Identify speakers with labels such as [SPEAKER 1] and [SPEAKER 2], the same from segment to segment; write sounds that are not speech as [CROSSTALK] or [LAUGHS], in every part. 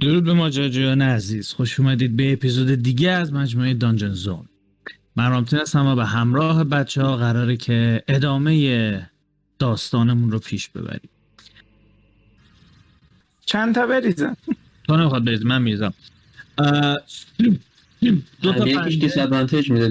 [SPEAKER 1] درود به ماجراجویان عزیز. خوش اومدید به اپیزود دیگه از مجموعه دانجن زون. من رامتین هستم و به همراه بچه ها قراره که ادامه داستانمون رو پیش ببریم.
[SPEAKER 2] چند تا بریزم؟
[SPEAKER 1] تو نمی‌خواد بریز من میریزم. دو تا
[SPEAKER 3] یکیش
[SPEAKER 1] پنجه.
[SPEAKER 3] دیس ادوانتیج میده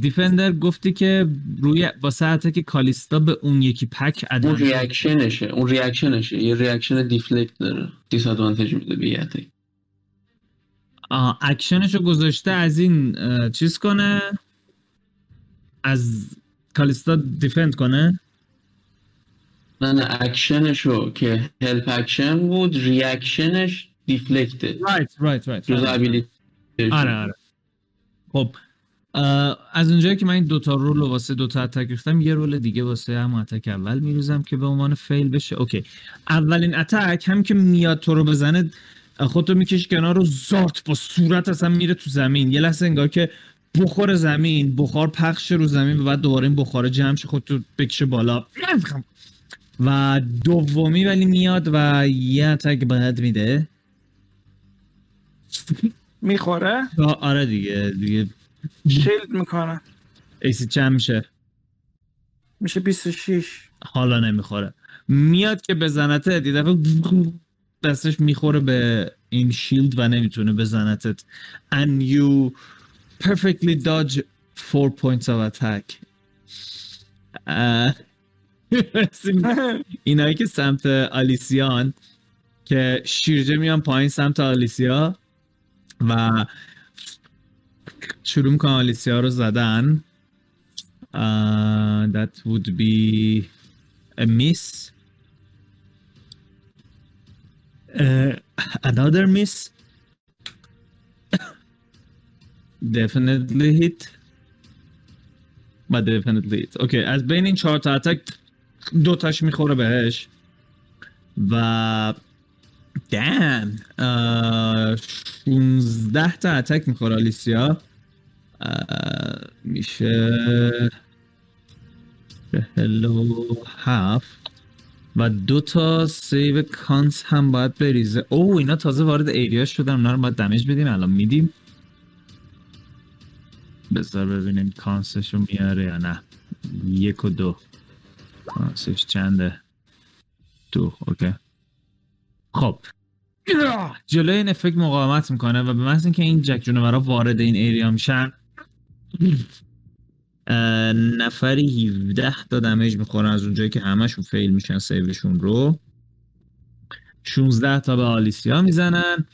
[SPEAKER 1] دیفندر گفتی که روی واسه که کالیستا به اون یکی پک
[SPEAKER 3] اون
[SPEAKER 1] ادوانتج
[SPEAKER 3] reaction شه اون reaction شه. یه reaction deflect داره. disadvantage میده به یه
[SPEAKER 1] اکشنشو گذاشته از این چیز کنه؟ از کالیستا defend کنه؟
[SPEAKER 3] نه نه اکشنشو که help action بود reaction ش
[SPEAKER 1] deflect ه. right
[SPEAKER 3] right right
[SPEAKER 1] آره آره. خب. از اونجایی که من این دوتا رول رو واسه دوتا اتک ریختم یه رول دیگه واسه هم اتک اول میروزم که به عنوان فیل بشه. اوکی. اولین اتک هم که میاد تو رو بزنه خودتو می‌کشی کنار رو زارت با صورت اصلا میره تو زمین. یه لحظه انگار که بخور زمین بخار پخش رو زمین و بعد دوباره این بخار جمع شه خودتو بکشه بالا. و دومی ولی میاد و یه اتک بعد میده.
[SPEAKER 2] می‌خوره؟
[SPEAKER 1] آره دیگه دیگه
[SPEAKER 2] شیلد می‌کنه.
[SPEAKER 1] ایسی چند میشه؟
[SPEAKER 2] میشه 26
[SPEAKER 1] حالا نمی‌خوره. میاد که بزنتت یه دفعه دستش می‌خوره به این شیلد و نمی‌تونه بزنتت and you perfectly dodge four points of attack. [LAUGHS] اینایی که سمت آلیسیان که شیرجه میان پایین سمت آلیسیا و شروع می‌کنن آلیسیا رو زدن Uh, that would be a miss. Uh, another miss. definitely hit. But definitely hit. Okay, از بین این چهار تا اتک دو تاش می‌خوره بهش و دم 16 تا اتک می‌خوره آلیسیا میشه هلو هفت و دو تا سیو کانس هم باید بریزه. او اینا تازه وارد ایریا شدن. اونا رو باید دمیج بدیم. الان میدیم. بذار ببینیم کانسش رو میاره یا نه. یک و دو. cons ش چنده؟ دو. OK. خب. جلوی این effect مقاومت می‌کنه و به محض اینکه این جک جونورا وارد این area میشن نفری 17 تا damage می‌خورن از اونجایی که همشون fail میشن save شون رو. 16 تا به آلیسیا می‌زنن.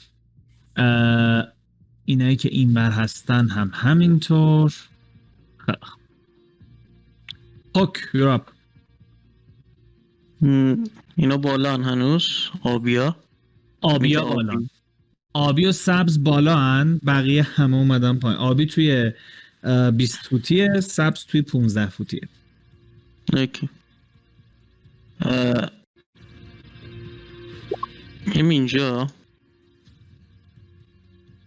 [SPEAKER 1] اینایی که این بر هستن هم همینطور. خوب. هوک یورپ.
[SPEAKER 4] اینا بالان هنوز؟ آبیا؟
[SPEAKER 1] آبیا
[SPEAKER 4] آبی.
[SPEAKER 1] بالا آبی و سبز بالا هن بقیه همه اومدن پایین. آبی توی 20 فوتیه سبز توی 15 فوتیه
[SPEAKER 4] اوکی. اه، هم اینجا.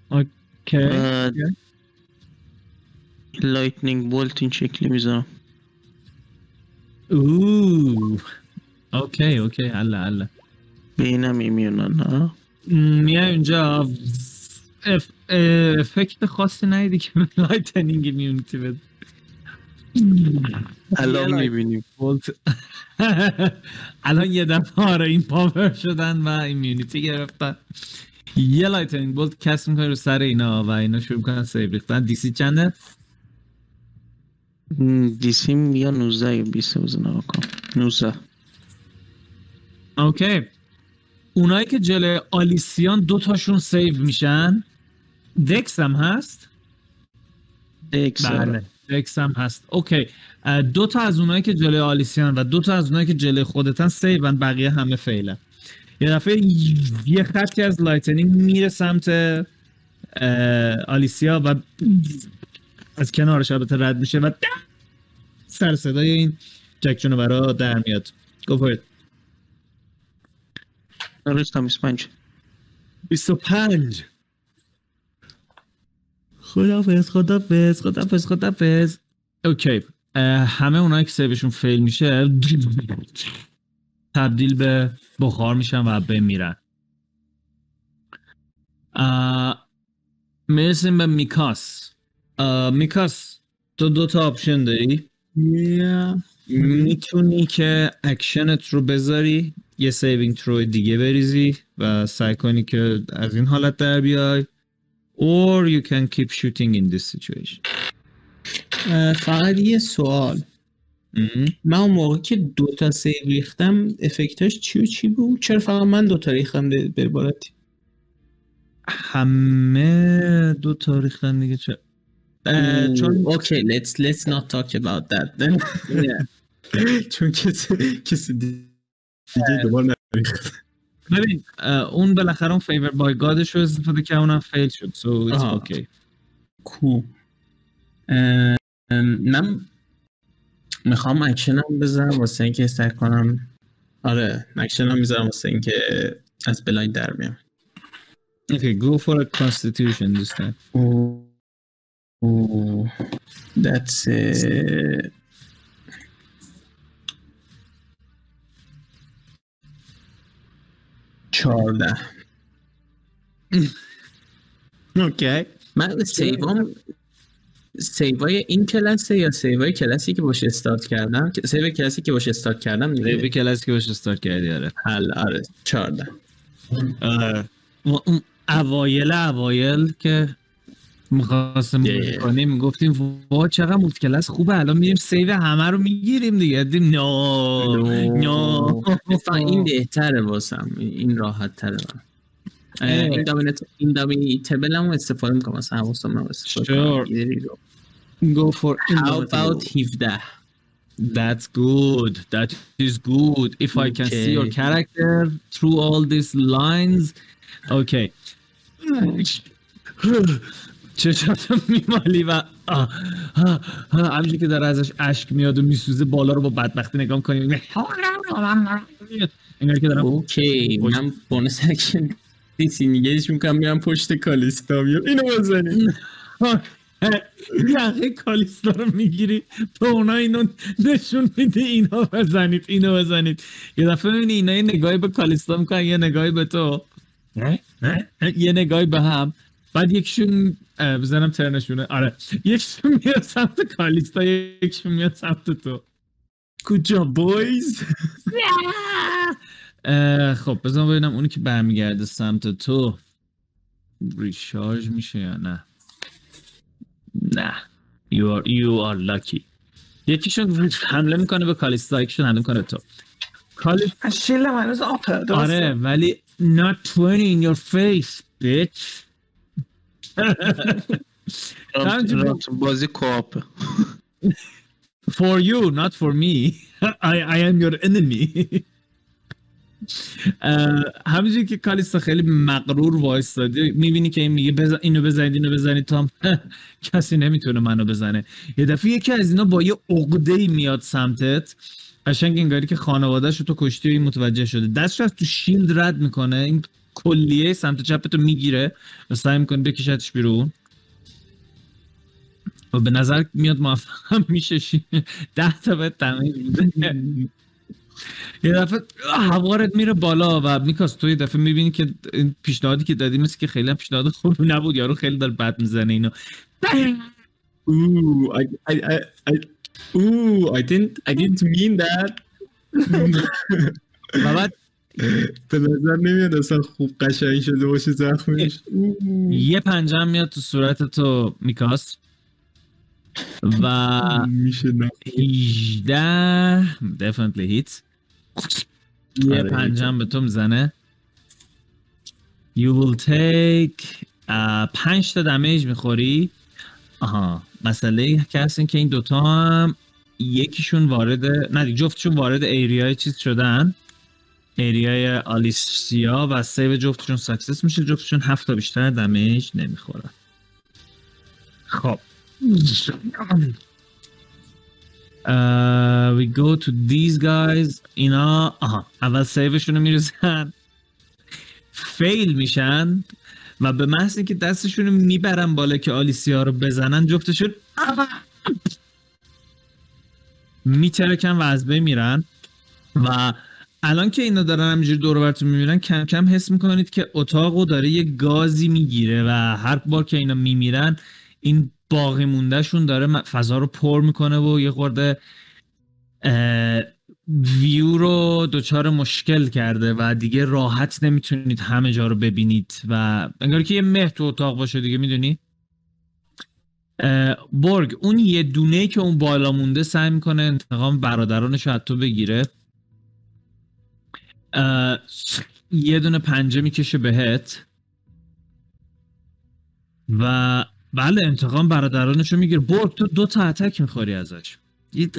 [SPEAKER 4] OK. lightning bolt این شکلی می‌ذارم.
[SPEAKER 1] اوه. OK OK. الله الله
[SPEAKER 4] به اینم immune ن ها
[SPEAKER 1] میای اونجا. اف... effect خاصی ندیدی که به lightning immunity بده.
[SPEAKER 4] الان می‌بینیم. [LAUGHS]
[SPEAKER 1] الان یه دفعه آره این power شدن و immunity گرفتن. یه lightning bolt cast می‌کنه رو سر اینا و اینا شروع می‌کنن save ریختن. DC چنده
[SPEAKER 4] DC م یا 19 یا 20 بزنم کن 19
[SPEAKER 1] OK. اونایی که جلوی آلیسیان دو تاشون save میشن dex هم هست؟
[SPEAKER 4] dex
[SPEAKER 1] بله dex هم هست. OK دو تا از اونایی که جلوی آلیسیان و دو تا از اونایی که جلوی خودتن save ن بقیه همه fail ن. یه دفعه یه خطی از lightning میره سمت آلیسیا و از کنارش البته رد میشه و سر صدای این جک برا در میاد. Go for it.
[SPEAKER 4] درست هم 25
[SPEAKER 1] 25 خدافظ خدافظ خدافظ خدافظ OK. همه اونایی که save شون fail میشه تبدیل به بخار میشن و بمیرن می‌رسیم به میکاس. میکاس تو دو تا option داری؟ می‌تونی که اکشنت رو بذاری یه saving throw دیگه بریزی و سعی کنی که از این حالت در بیای. Or you can keep shooting in this situation.
[SPEAKER 5] فقط یه سوال. من اون موقع که دوتا save ریختم effect اش چی و چی بود؟ چرا فقط من دوتا ریختم به عبارتی
[SPEAKER 1] همه دو تا ریختن دیگه چه؟ چون
[SPEAKER 5] okay let's let's not talk about that then. [LAUGHS] چون کسی کسی دیگه دوباره نریخت.
[SPEAKER 1] ببین اون بالاخره اون favored by god ش رو استفاده که اونم fail شد. So it's
[SPEAKER 5] آها.
[SPEAKER 1] okay.
[SPEAKER 5] کو من می‌خوام اکشنم بزنم واسه اینکه سعی کنم. آره اکشنم می‌ذارم واسه اینکه از blind در بیام.
[SPEAKER 1] Okay go for a constitution this time.
[SPEAKER 5] That's uh, چهارده.
[SPEAKER 1] okay
[SPEAKER 5] من سیوام save ای این کلاسه یا سیوای کلاسی که باشه استارت کردم؟ save کلاسی که باشه استارت کردم دیگه
[SPEAKER 1] کلاسی که باش استارت کردی آره.
[SPEAKER 5] حل آره چهارده.
[SPEAKER 1] آره. ما اون اوایل اوایل که
[SPEAKER 5] yeah.
[SPEAKER 1] کنیم می‌گفتیم وا چقدر multiclass خوبه الان میریم save همه رو می‌گیریم دیگه damn no no
[SPEAKER 5] اتفاقا این بهتره واسم این راحت تره. این دامینت این دامینیتبل هم استفاده می‌کنم مثلا حواسم رو استفاده کنم
[SPEAKER 1] Sure.
[SPEAKER 5] ایدری رو.
[SPEAKER 1] go for
[SPEAKER 5] How about 17
[SPEAKER 1] That's good. That is good. If I can see your character through all these lines. Okay. [SIGHS] [SIGHS] [SIGHS] چشاتو میمالی و همینجوری که داره ازش اشک میاد و میسوزه بالا رو با بدبختی نگاه می‌کنی. انگار که دارم
[SPEAKER 5] okay من bonus action disengage می‌کنم میرم پشت کالیستا میام اینو بزنیم
[SPEAKER 1] یقه کالیستا رو می‌گیری به اونا اینو نشون میدی اینا بزنید اینو بزنید. یه دفعه می‌بینی اینا یه نگاهی به کالیستا می‌کنن یه نگاهی به تو. یه نگاهی به هم. بعد یکشون بزنم turn شونه. آره. یکشون میاد سمت کالیستا یکشون میاد سمت تو.
[SPEAKER 5] کجا بویز؟ [LAUGHS]
[SPEAKER 1] خب بذار ببینم اونی که برمیگرده سمت تو. ریشارژ میشه یا نه؟ نه. You are, you are lucky. یکیشون حمله می‌کنه به کالیستا یکیشون حمله می‌کنه تو. کالی
[SPEAKER 2] من شیلم هنوز آپه
[SPEAKER 1] آره ولی not 20 in your face bitch. [LAUGHS]
[SPEAKER 4] بازی کوآپ [LAUGHS]
[SPEAKER 1] for you not for me. [LAUGHS] I, I am your enemy. همینجوری که کالیستا خیلی مغرور وایستاده می‌بینی که این میگه اینو بزنید اینو بزنید. تو هم کسی نمی‌تونه منو بزنه. یه دفعه یکی از اینا با یه عقده ای میاد سمتت. قشنگ انگاری که خانوادهش رو تو کشتی و این متوجه شده. دستش از تو شیلد رد می‌کنه. این کلیه سمت چپتو می‌گیره و سعی می‌کنه بکشتش بیرون. و به نظر میاد موفق [LAUGHS] هم میشه ده تا به تمیز یه دفعه هوارت میره بالا و میکاس تو یه دفعه می‌بینی که این پیشنهادی که دادی مثل که خیلی پیشنهاد خوبی نبود. یارو خیلی داره بد می‌زنه اینو.
[SPEAKER 5] Ooh, I, I, I, I, ooh, I didn't, I didn't mean that. [LAUGHS]
[SPEAKER 1] و بعد
[SPEAKER 5] به نظر نمیاد اصلا خوب قشنگ شده باشه زخمش.
[SPEAKER 1] یه پنجم میاد تو صورت تو میکاس. و
[SPEAKER 5] میشه نه.
[SPEAKER 1] 18 definitely hit. یه
[SPEAKER 5] آره،
[SPEAKER 1] پنجم به تو می‌زنه. You will take پنج تا دمیج می‌خوری. آها مسئله که هست این که این دوتا هم یکیشون وارد نه جفتشون وارد ایریای چیز شدن. ایریای آلیسیا و save جفتشون success میشه. جفتشون هفت تا بیشتر damage نمی‌خورن. خب. Uh, we go to these guys. اینا آها اول save شون رو می‌رسن fail میشن و به محض اینکه دستشون رو می‌برن بالا که آلیسیا رو بزنن جفتشون میترکن و از بین میرن. و الان که اینا دارن همینجوری دور براتون میمیرن کم کم حس می‌کنید که اتاقو داره یه گازی می‌گیره و هر بار که اینا میمیرن این باقی موندهشون داره فضا رو پر می‌کنه و یه خورده ویو رو دچار مشکل کرده و دیگه راحت نمی‌تونید همه جا رو ببینید و انگار که یه مه تو اتاق باشه دیگه می‌دونی؟ برگ اون یه دونه که اون بالا مونده سعی می‌کنه انتقام برادرانش رو تو بگیره. یه دونه پنجه می‌کشه بهت. و بله انتقام برادرانش رو می‌گیره برگ تو دو تا اتک می‌خوری ازش. یه,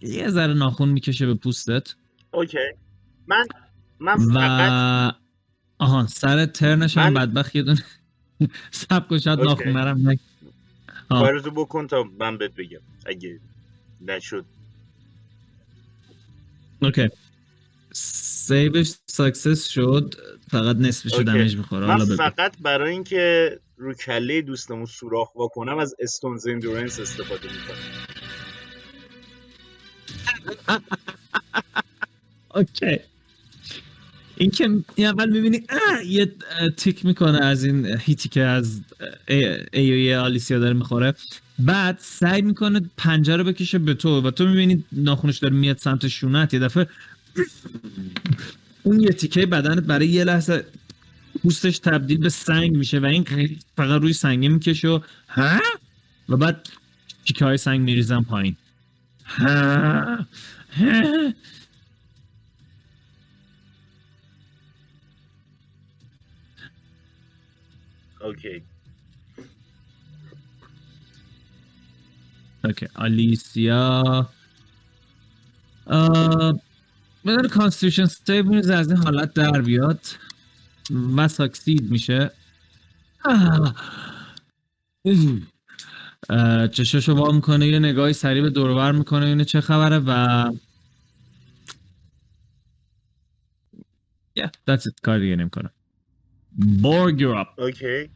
[SPEAKER 1] یه ذره ناخون می‌کشه به پوستت.
[SPEAKER 6] اوکی. من من
[SPEAKER 1] و
[SPEAKER 6] فقط
[SPEAKER 1] آها سر ترنش هم
[SPEAKER 6] من-
[SPEAKER 1] بدبخت یه دونه [LAUGHS] سب کن شاید
[SPEAKER 6] okay.
[SPEAKER 1] ناخون نرم.
[SPEAKER 6] کارتو بکن تا من بهت بگم. اگه نشد.
[SPEAKER 1] okay. save ش success شد فقط
[SPEAKER 6] okay.
[SPEAKER 1] damage می‌خوره.
[SPEAKER 6] من فقط برای اینکه رو کله دوستمون سوراخ واکنم از Stone's Endurance استفاده می‌کنم. [LAUGHS]
[SPEAKER 1] okay. این که اول می‌بینی یه تیک می‌کنه از این هیتی که از ای ای آلیسیا داره می‌خوره. بعد سعی می‌کنه پنجه رو بکشه به تو و تو می‌بینی ناخونش داره میاد سمت شونت. یه دفعه اون یه تیکه بدنت برای یه لحظه پوستش تبدیل به سنگ میشه و این فقط روی سنگه می‌کشه و ها؟ و بعد تیکه های سنگ میریزن پایین. ها؟ ها؟
[SPEAKER 6] okay.
[SPEAKER 1] okay آلیسیا. بدون constitution save می‌ریزه از این حالت در بیاد. و succeed میشه. چشاشو وا می‌کنه یه نگاهی سریع به دورور می‌کنه اینه چه خبره؟ و yeah, that's it. کار دیگه نمی‌کنه. Borg you're up.
[SPEAKER 6] اوکی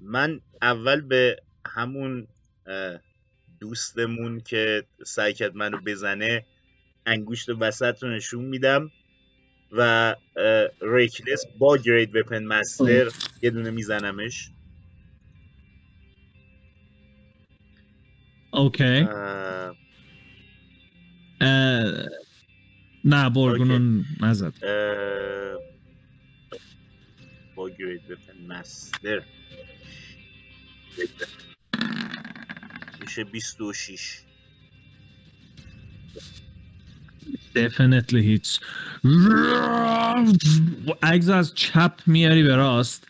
[SPEAKER 6] من اول به همون دوستمون که سعی کرد منو بزنه انگوشت وسط رو نشون میدم و ریکلس با گرید وپن مستر یه دونه میزنمش.
[SPEAKER 1] اوکی. نه برگونون نزد.
[SPEAKER 6] با گرید وپن مستر. میشه 26
[SPEAKER 1] definitely هیچ اگز از چپ میاری به راست.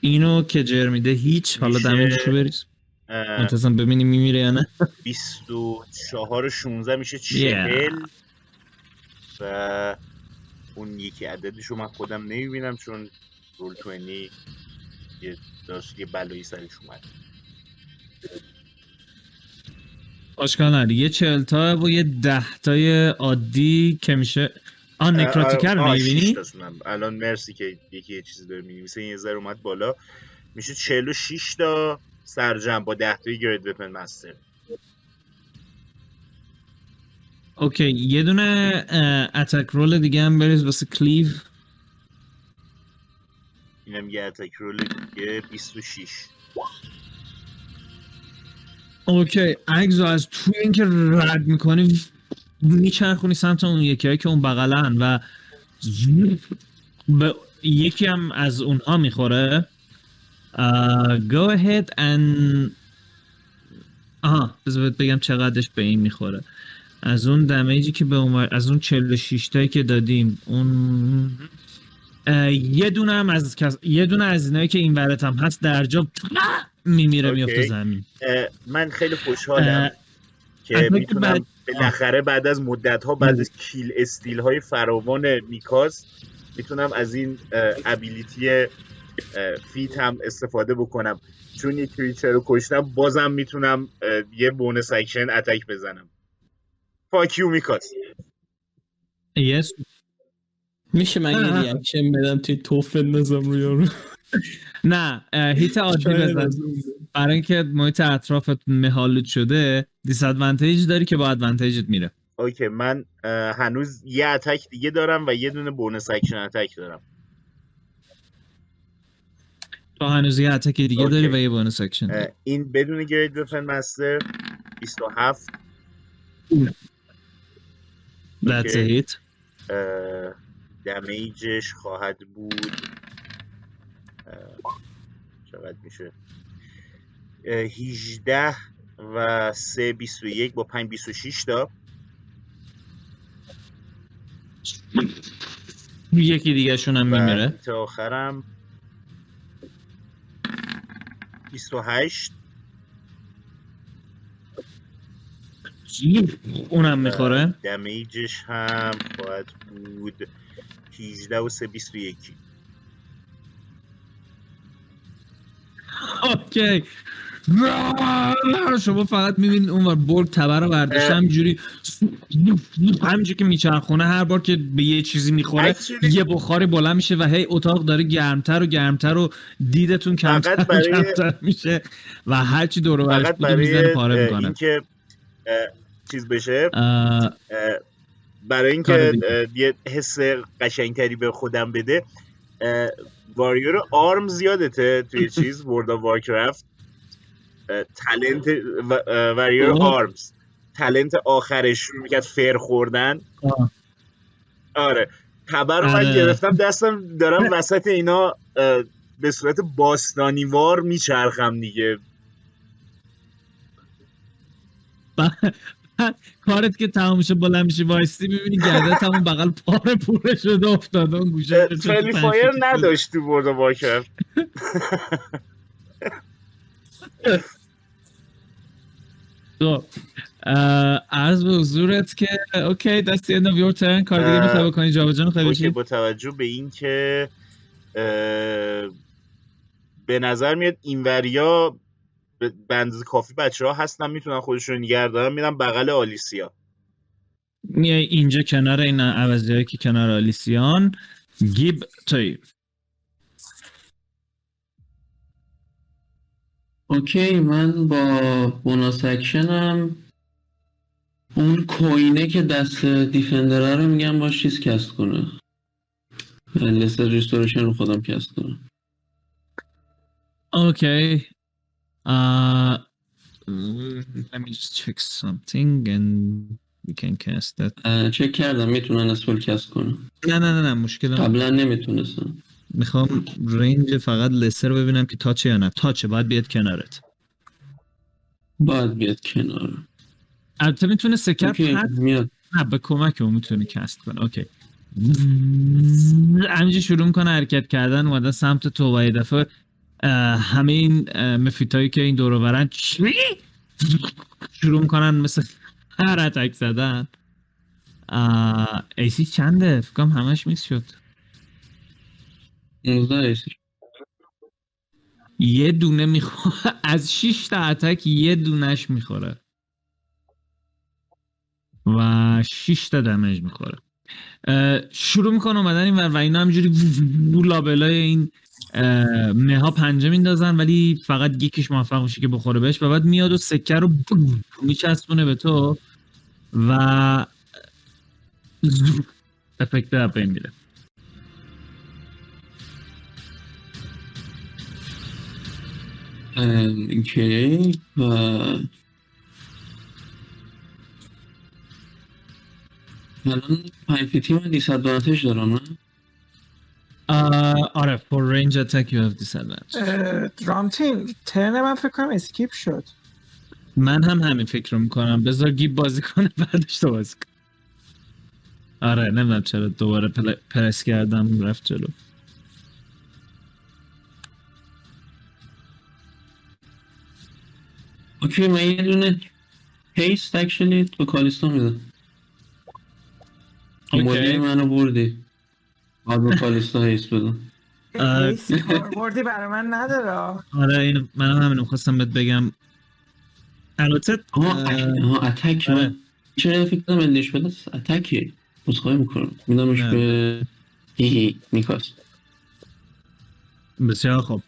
[SPEAKER 1] اینو که جر میده هیچ. حالا
[SPEAKER 6] میشه-
[SPEAKER 1] دمیجشو بریز منتظم ببینی میمیره یا نه؟
[SPEAKER 6] 24 و 16 میشه 40 و اون یکی عددش رو من خودم نمی‌بینم چون رول 20 یه داشت یه بلایی سرش اومد.
[SPEAKER 1] آشکال نداره یه چهل تا و یه ده تای عادی که میشه آن نکراتیکر رو می‌بینی.
[SPEAKER 6] الان مرسی که یکی یه چیزی داره این یه ذره اومد بالا. میشه 46 تا سرجم با 10 تای گرید وپن مستر.
[SPEAKER 1] اوکی یه دونه اتک رول دیگه هم بریز واسه کلیو.
[SPEAKER 6] اینم یه اتک رول دیگه 26
[SPEAKER 1] اوکی اگزو از توی اینکه رد می‌کنی میچرخونی سمت اون یکی که اون بغلن و به یکی هم از اونها می‌خوره uh, go ahead and آها بذار بگم چقدرش به این می‌خوره از اون دمیجی که به اون از اون 46 تایی که دادیم اون اه، یه دونه هم از. یه دونه از اینایی که این ورت هم هست در جا میمیره. میفته زمین.
[SPEAKER 6] من خیلی خوشحالم
[SPEAKER 1] اه،
[SPEAKER 6] که می‌تونم
[SPEAKER 1] بعد-
[SPEAKER 6] بالاخره بعد از مدت ها بعد از kill steal های فراوان میکاس می‌تونم از این ability feat هم استفاده بکنم. چون یک creature رو کشتم بازم می‌تونم یه bonus action attack بزنم. fuck you میکاس
[SPEAKER 1] yes
[SPEAKER 5] میشه من یه. reaction بدم توی توف بندازم روی یارو؟
[SPEAKER 1] نه hit عادی بزن. برای اینکه محیط اطرافت مهالود شده disadvantage داری که با advantage ت میره.
[SPEAKER 6] okay من هنوز یه attack دیگه دارم و یه دونه bonus action attack دارم.
[SPEAKER 1] تو هنوز یه attack دیگه
[SPEAKER 6] okay.
[SPEAKER 1] داری و یه bonus
[SPEAKER 6] action این بدون great weapon master 27
[SPEAKER 1] That's a hit
[SPEAKER 6] دمیجش خواهد بود. چقدر میشه؟ اه، 18 و 3 21 با 5 26 تا.
[SPEAKER 1] یکی دیگه شون هم میمیره.
[SPEAKER 6] تا آخرم 28
[SPEAKER 1] اونم می‌خوره؟
[SPEAKER 6] دمیجش هم خواهد بود 18 و 3 21
[SPEAKER 1] اوکی. شما فقط می‌بینید اون ور برگ تبر رو برداشته همجوری همجوری که میچرخونه هر بار که به یه چیزی می‌خوره یه بخاری بلند میشه و هی اتاق داره گرمتر و گرمتر و دیدتون کمتر و کمتر میشه و هرچی دور برش
[SPEAKER 6] فقط
[SPEAKER 1] بود می‌زنه پاره می‌کنه.
[SPEAKER 6] اینکه چیز بشه برای اینکه یه حس قشنگتری به خودم بده warrior arms یادته توی [LAUGHS] چیز World of Warcraft talent
[SPEAKER 1] warrior.
[SPEAKER 6] arms talent آخرش شروع می‌کرد فر خوردن
[SPEAKER 1] آه.
[SPEAKER 6] آره خبر رو من
[SPEAKER 1] آره.
[SPEAKER 6] گرفتم دستم دارم [LAUGHS] وسط اینا به صورت باستانیوار میچرخم دیگه [LAUGHS]
[SPEAKER 1] کارت که تمام میشه بلند میشی وایسی می‌بینی گردت همون بغل پاره پوره شده افتاده. اون گوشه
[SPEAKER 6] friendly fire نداشت تو World of Warcraft
[SPEAKER 1] خب عرض به حضورت که okay دستی end of your turn. کار دیگه
[SPEAKER 6] اه،
[SPEAKER 1] می‌خوای بکنی می‌خوای
[SPEAKER 6] okay
[SPEAKER 1] بشی
[SPEAKER 6] با توجه به اینکه اه، به نظر میاد اینوریا به اندازه کافی بچه ها هستن می‌تونن خودشون رو نگه دارن میرم بغل آلیسیا.
[SPEAKER 1] میای اینجا کنار این عوضی که کنار آلیسیان گیب توی.
[SPEAKER 3] okay من با bonus action م. اون coin ه که دست defender ه رو میگم باش چیز cast کنه. lesser restoration رو خودم cast کنه
[SPEAKER 1] okay. Uh, let me just check something and we can cast that
[SPEAKER 3] اه، چک کردم می‌تونن spell cast کنم
[SPEAKER 1] نه نه نه نه مشکل هم-
[SPEAKER 3] قبلا نمی‌تونستم
[SPEAKER 1] می‌خوام range فقط lesser رو ببینم که touch ه یا نه touch ه باید بیاد کنارت
[SPEAKER 3] باید بیاد کنار
[SPEAKER 1] البته می‌تونه
[SPEAKER 3] okay
[SPEAKER 1] پد
[SPEAKER 3] میاد
[SPEAKER 1] نه به کمک اون می‌تونه cast کنه okay همینجوری شروع می‌کنه حرکت کردن اومدن سمت تو و یه دفعه همه این mephit هایی که این دور و برن چی؟ شروع می‌کنن مثل هر attack زدن. AC چنده؟ فکرم همش miss شد.
[SPEAKER 3] 19 AC
[SPEAKER 1] یه دونه می‌خوره. از 6 تا اتک یه دونش می‌خوره. و 6 تا دمیج می‌خوره. شروع می‌کنه اومدن این و اینا همجوری لابلای این اه، مه پنجه میندازن ولی فقط یکیش موفق میشه که بخوره بهش و بعد میاد و سکه رو میچسبونه به تو و افکت از بین میره
[SPEAKER 3] okay و الان پنج feet ی من disadvantage دارم نه؟
[SPEAKER 1] اه، آره for range attack you have disadvantage.
[SPEAKER 2] اه، رامتین turn من فکر کنم skip شد.
[SPEAKER 1] من هم همین فکر رو می‌کنم. بذار گیب بازی کنه بعدش تو بازی کن. آره نمی‌دونم چرا دوباره پل... پرس کردم رفت جلو.
[SPEAKER 3] اوکی من یه دونه هیست اکشنی به کالیستا میدم.
[SPEAKER 1] اوکی.
[SPEAKER 3] منو بردی. به کالیستا هیست بدم.
[SPEAKER 2] فوروردی [LAUGHS] برای من نداره.
[SPEAKER 1] آره این من همین خواستم بهت بگم. البته
[SPEAKER 3] آها اتک
[SPEAKER 1] آره.
[SPEAKER 3] من. چرا فکر کنم اندیش بده اتکه مصخواهی می‌کنم. میدمش. به هی هی میکاس.
[SPEAKER 1] بسیار خوب.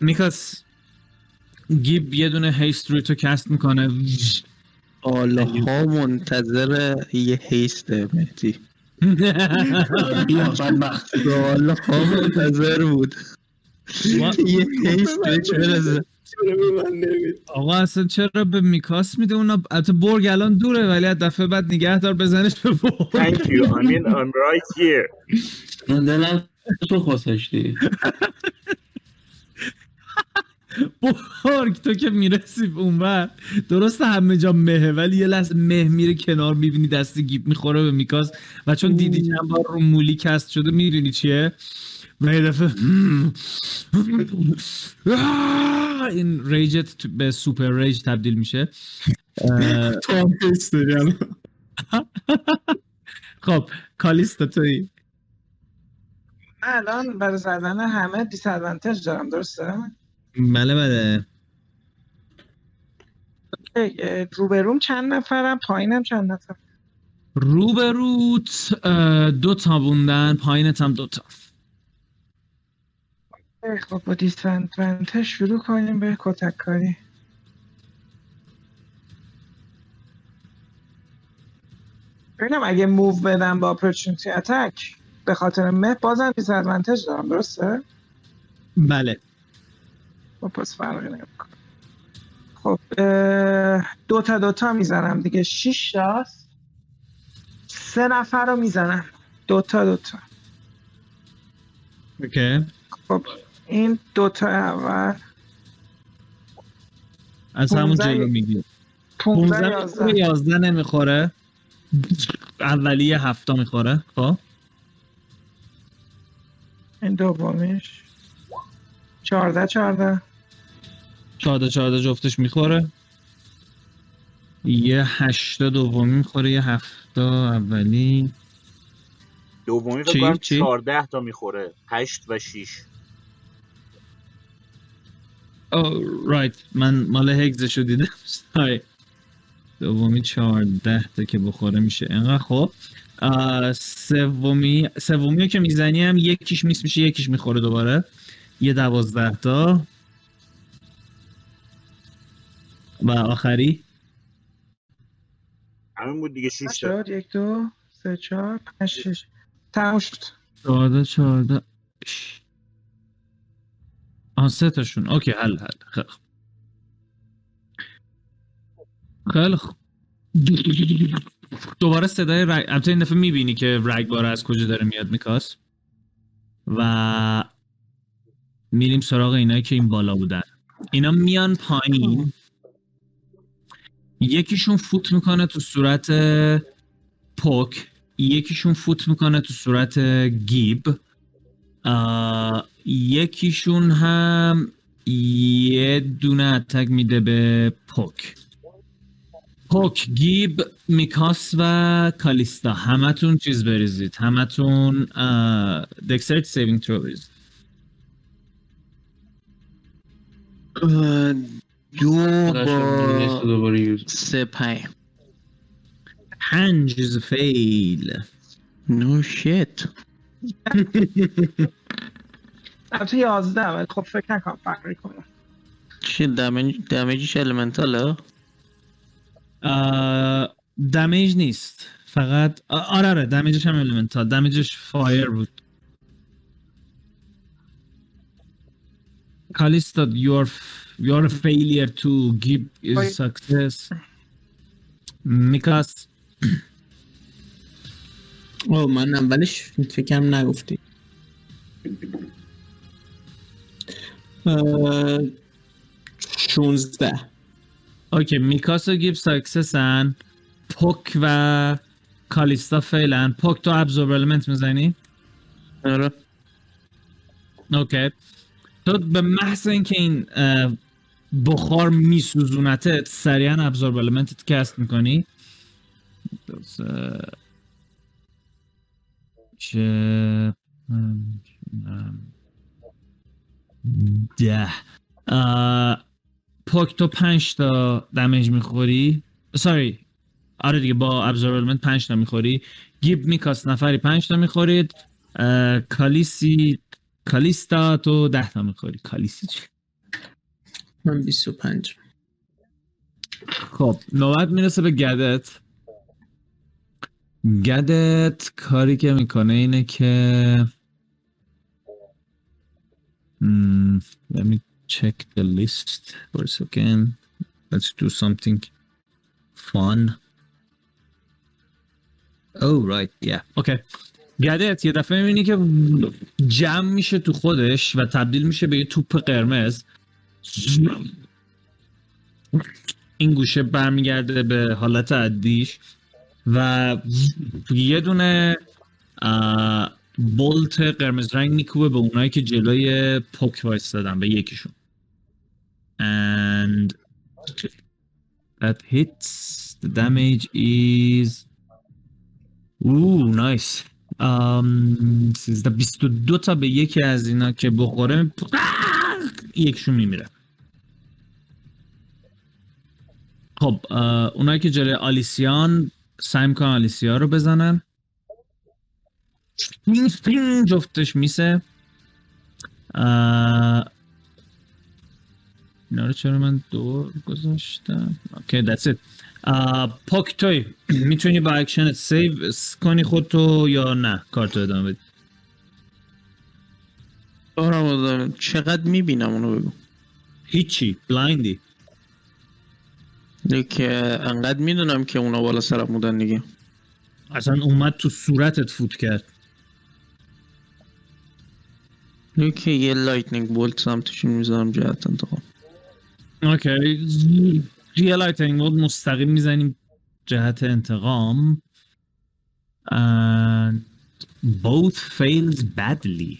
[SPEAKER 1] میکاس گیب یه دونه هیست روی تو کست می‌کنه.
[SPEAKER 4] سالها منتظر یه هیست مهدی.
[SPEAKER 5] بیا بدبخت.
[SPEAKER 4] سالها منتظر بود. یه برسه
[SPEAKER 1] آقا اصلا چرا به میکاس میده اونا؟ البته برگ الان دوره ولی از دفعه بعد نگه دار بزنش به برگ.
[SPEAKER 6] Thank you. I mean, I'm right here.
[SPEAKER 3] من دلم تو خواسش
[SPEAKER 1] برگ تو که می‌رسی اونور درست همه جا مهه ولی یه لحظه مه میره کنار می‌بینی دست گیب می‌خوره به میکاس و چون دیدی چند بار رو مولی کست شده می‌دونی چیه؟ و یه دفعه [LAUGHS] این ریجت به سوپر ریج تبدیل میشه. [LAUGHS] خب کالیستا توی
[SPEAKER 2] الان برای زدن همه دیسادوانتج دارم درسته؟
[SPEAKER 1] بله بله.
[SPEAKER 2] روبروم چند نفرم پایینم چند نفر؟
[SPEAKER 1] روبروت دو تا بوندن پایینت هم دو تا.
[SPEAKER 2] خب با دیسادوانتج شروع کنیم به کتک کاری. ببینم اگه موو بدم با اپورتونتی اتک به خاطر مه بازم دیسادوانتج دارم درسته؟
[SPEAKER 1] بله.
[SPEAKER 2] خب پس فرقی نمی‌کنه. خب دو تا دو تا می‌زنم دیگه. شیش تاست سه نفر رو می‌زنم. دو تا دو تا
[SPEAKER 1] اوکی.
[SPEAKER 2] خب این دو تا اول.
[SPEAKER 1] از همون. جلو میگی.
[SPEAKER 2] 15
[SPEAKER 1] 15
[SPEAKER 2] 11
[SPEAKER 1] می‌خوره 11 نمی‌خوره. اولیه هفتا می‌خوره. خب.
[SPEAKER 2] این دومیش. 14 14
[SPEAKER 1] 14 14 جفتش می‌خوره. یه هشتا دومی می‌خوره یه هفتا اولی.
[SPEAKER 6] دومی؟ فکر کنم؟ 14 تا می‌خوره. 8 و 6
[SPEAKER 1] او رایت من مال هگزشو دیدم. [LAUGHS] دومی چهارده تا که بخوره میشه. انقدر خب سومی سومی که می‌زنی هم یکیش میس میشه یکیش می‌خوره دوباره. یه دوازده تا. و آخری؟
[SPEAKER 6] همین بود دیگه 6 تا.
[SPEAKER 2] شد یک دو سه چهار پنج شش. تموم شد.
[SPEAKER 1] چهارده چهارده. آه سه تاشون. اوکی حل حل. خیلی خوب. خیلی خوب. دوباره صدای رگ البته این دفعه می‌بینی که رگبار از کجا داره میاد میکاس. و میریم سراغ اینایی که این بالا بودن. اینا میان پایین. یکیشون فوت می‌کنه تو صورت پوک یکیشون فوت می‌کنه تو صورت گیب. یکیشون هم یه دونه attack میده به پوک. پوک گیب میکاس و کالیستا. همتون چیز بریزید. همتون dexterity saving throw بریزید.
[SPEAKER 4] دو
[SPEAKER 3] با...
[SPEAKER 4] سه پنج.
[SPEAKER 1] پنج is فیل.
[SPEAKER 4] نو شیت [LAUGHS]
[SPEAKER 2] البته 11 ولی خب فکر نکنم فرقی کنه.
[SPEAKER 4] چی دمیج دمیجش المنتاله
[SPEAKER 1] دمیج نیست. فقط آره آره دمیجش هم elemental. دمیجش فایر بود. Kalista, your your failure to give is
[SPEAKER 2] Wait.
[SPEAKER 1] success. Mikas,
[SPEAKER 5] او من اولش فکرم نگفتی اه، 16
[SPEAKER 1] okay میکاسو گیب success ن پوک و کالیستا fail ن پوک تو absorb element می‌زنی؟
[SPEAKER 4] آره
[SPEAKER 1] okay تو به محض اینکه این بخار میسوزونتت سریعا absorb element ت cast می‌کنی؟ چه؟ ده. پوک تو پنج تا damage می‌خوری؟ sorry. آره دیگه با absorb element پنج تا می‌خوری. گیب میکاس نفری پنج تا می‌خورید. کالیسی کالیستا تو ده تا می‌خوری کالیسی چی؟
[SPEAKER 5] من 25
[SPEAKER 1] خب نوبت می‌رسه به گدت گدت کاری که می‌کنه اینه که let me check the list for a second. Let's do something fun. Oh, right, yeah. Okay. گدت یه دفعه می‌بینی که جمع میشه تو خودش و تبدیل میشه به یه توپ قرمز. این گوشه برمیگرده به حالت عدیش و یه دونه بولت قرمز رنگ میکوبه به اونایی که جلوی پوک وایستادن به یکیشون. And that hits. The damage is Ooh, nice. Um, 13 22 تا به یکی از اینا که بخوره یکشون میمیره. خب اونایی که جلوی آلیسیان سعی می‌کنن آلیسیا رو بزنن. جفتش میسه. اینا رو چرا من دور گذاشتم؟ اوکی that's it. پاک توی. می‌تونی با اکشنت سیو کنی خودتو یا نه؟ کارتو ادامه بدی.
[SPEAKER 4] دارم چقدر می‌بینم اونو بگو.
[SPEAKER 1] هیچی بلایندی.
[SPEAKER 4] که انقدر می‌دونم که اونا بالا سرم بودن دیگه.
[SPEAKER 1] اصلا اومد تو صورتت فوت کرد.
[SPEAKER 4] که یه lightning bolt سمتشون می‌ذارم جهت انتقام.
[SPEAKER 1] okay. یه lightning bolt مستقیم می‌زنیم جهت انتقام. And both fails badly.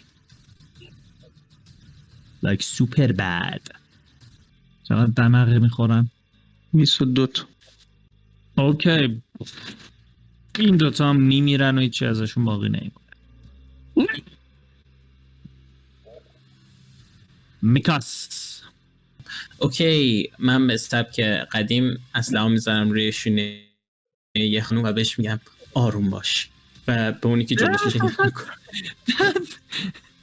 [SPEAKER 1] Like super bad. چقدر damage می‌خورن؟
[SPEAKER 4] 22 تا.
[SPEAKER 1] okay این دوتا هم میمیرن و هیچی ازشون باقی نمیمونه. میکاس
[SPEAKER 5] اوکی من به سبک قدیم اسلحه می‌ذارم روی شونه یه خانوم و بهش میگم آروم باش و به اونی که جلوش شکل می‌کنم [LAUGHS]
[SPEAKER 1] that,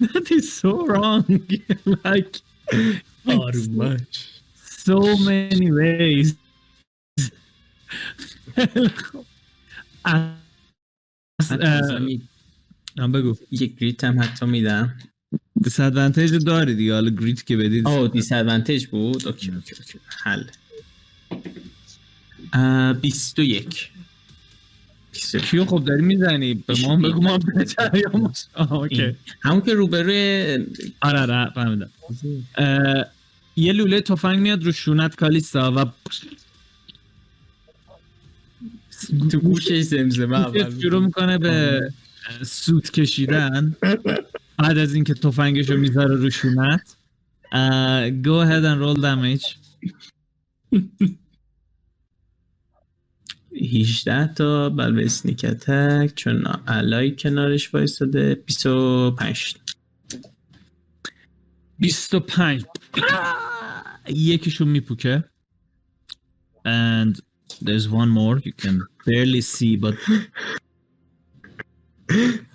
[SPEAKER 1] that is so wrong. [LAUGHS] Like
[SPEAKER 5] آروم باش.
[SPEAKER 1] so many ways. [LAUGHS] هم بگو.
[SPEAKER 5] یک گریت هم حتی میدم.
[SPEAKER 1] دیسادوانتیج داری دیگه. حالا گریت که بدید
[SPEAKER 5] آه دیس ادوانتیج بود. اوکی اوکی اوکی. حل. اه، بیست و یک. بیست و یک.
[SPEAKER 1] کیو خب داری می‌زنی؟ به ما بگو ما اوکی.
[SPEAKER 5] همون که روبروی
[SPEAKER 1] آره آره فهمیدم. یه لوله تفنگ میاد رو شونت کالیستا و
[SPEAKER 5] تو گوشش زمزمه اول
[SPEAKER 1] شروع می‌کنه به سوت کشیدن بعد از اینکه تفنگش رو می‌ذاره رو شونت اه، go ahead and roll damage.
[SPEAKER 5] 18 تا بل اسنیک اتک چون علای کنارش وایستاده 25
[SPEAKER 1] 25 یکیشون میپوکه. And there's one more. You can barely see but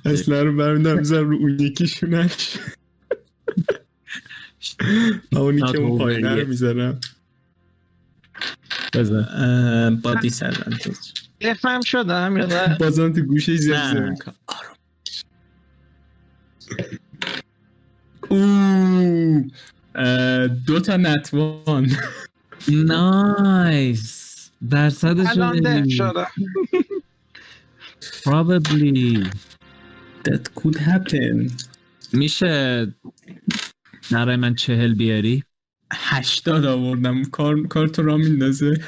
[SPEAKER 5] اصلا رو برمیدارم می‌زنم رو اون یکی شونش اونی که اون پایینه رو می‌ذارم.
[SPEAKER 1] بذار.
[SPEAKER 5] با دیس ادوانتیج
[SPEAKER 2] بفهم شدم یا نه
[SPEAKER 5] بازم تو. زمزمه می‌کنم اوه. اه، دو تا نتوان
[SPEAKER 1] نایس درصدش
[SPEAKER 2] الان ده شدم
[SPEAKER 1] probably
[SPEAKER 5] that could happen.
[SPEAKER 1] میشه برای من چهل بیاری؟
[SPEAKER 5] هشتاد آوردم. کار کار تو را میندازه.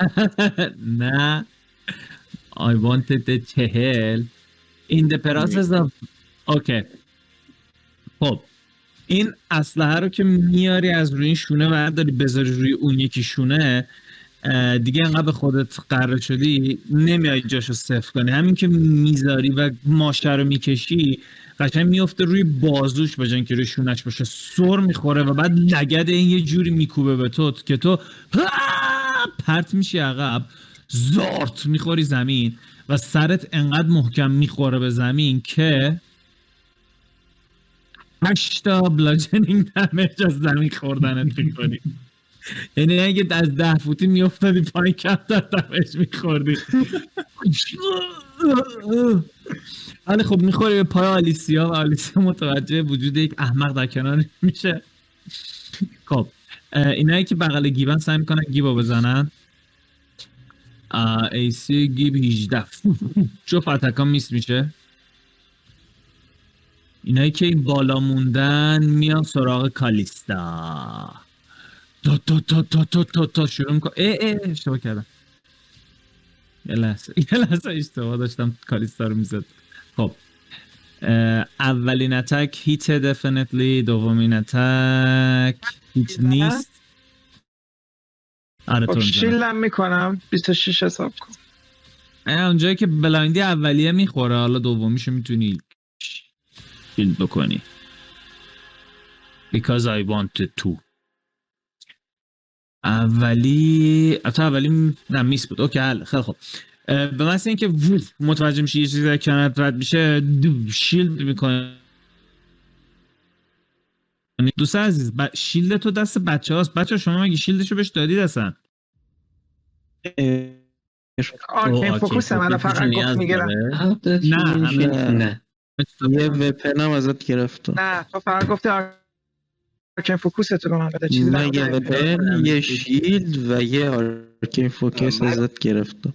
[SPEAKER 5] [LAUGHS]
[SPEAKER 1] نه. I wanted the چهل. In the process of اوکی خب. این اسلحه رو که میاری از روی این شونه و داری بذاری روی اون یکی شونه دیگه انقدر به خودت قرار شدی نمیای جاشو صفر کنی. همین که می‌ذاری و ماشه رو می‌کشی قشنگ میفته روی بازوش به جای اینکه روی شونش باشه. سر می‌خوره و بعد لگد این یه جوری میکوبه به تو که تو پرت میشی عقب. زارت می‌خوری زمین و سرت انقدر محکم می‌خوره به زمین که هشتا بلاجنینگ دمیج از زمین خوردنت می‌کنی. یعنی اگه از ده فوتی میافتادی پایین کم در دمش میخوردی. ولی خب می‌خوری به پای آلیسیا و آلیسیا متوجه وجود یک احمق در کنار میشه. خب اینایی که بغل گیبن سعی می‌کنن گیبو بزنن. ایسی گیب 18 جفت اتکان میس میشه. اینایی که این بالا موندن میان سراغ کالیستا. تا تا تا تا تا تا تا شروع میکن اه اه اشتباه کردم. یه لحظه یه لحظه اشتباه داشتم. کالیستا رو می‌زد. خب. اولین اتک هیت دفنتلی دومین اتک هیت نیست. آره
[SPEAKER 2] خب
[SPEAKER 1] تو. shield
[SPEAKER 2] م می‌کنم. 26 حساب کن.
[SPEAKER 1] اه، اونجایی که blind ی اولیه می‌خوره. حالا دومیشو می‌تونی shield بکنی. Because I wanted to. اولی حتی اولی نه miss بود. okay حل. خیلی خوب. به مثل اینکه ووف متوجه میشه یه چیزی در کنارت رد میشه دو shield می‌کنه. دوست عزیز ب... shield تو دست بچه هاست. بچه شما مگه shield شو بهش دادید اصلا
[SPEAKER 2] arcane
[SPEAKER 1] arcane
[SPEAKER 2] focus من فقط گفت می‌گیرم
[SPEAKER 1] نه،
[SPEAKER 3] نه
[SPEAKER 4] یه weapon م ازت گرفتم.
[SPEAKER 2] نه تو فقط گفتی arcane focus تو به من بده چیزی
[SPEAKER 4] نه یه. weapon یه شیلد و یه آرکین فوکس
[SPEAKER 6] من-
[SPEAKER 4] ازت گرفتم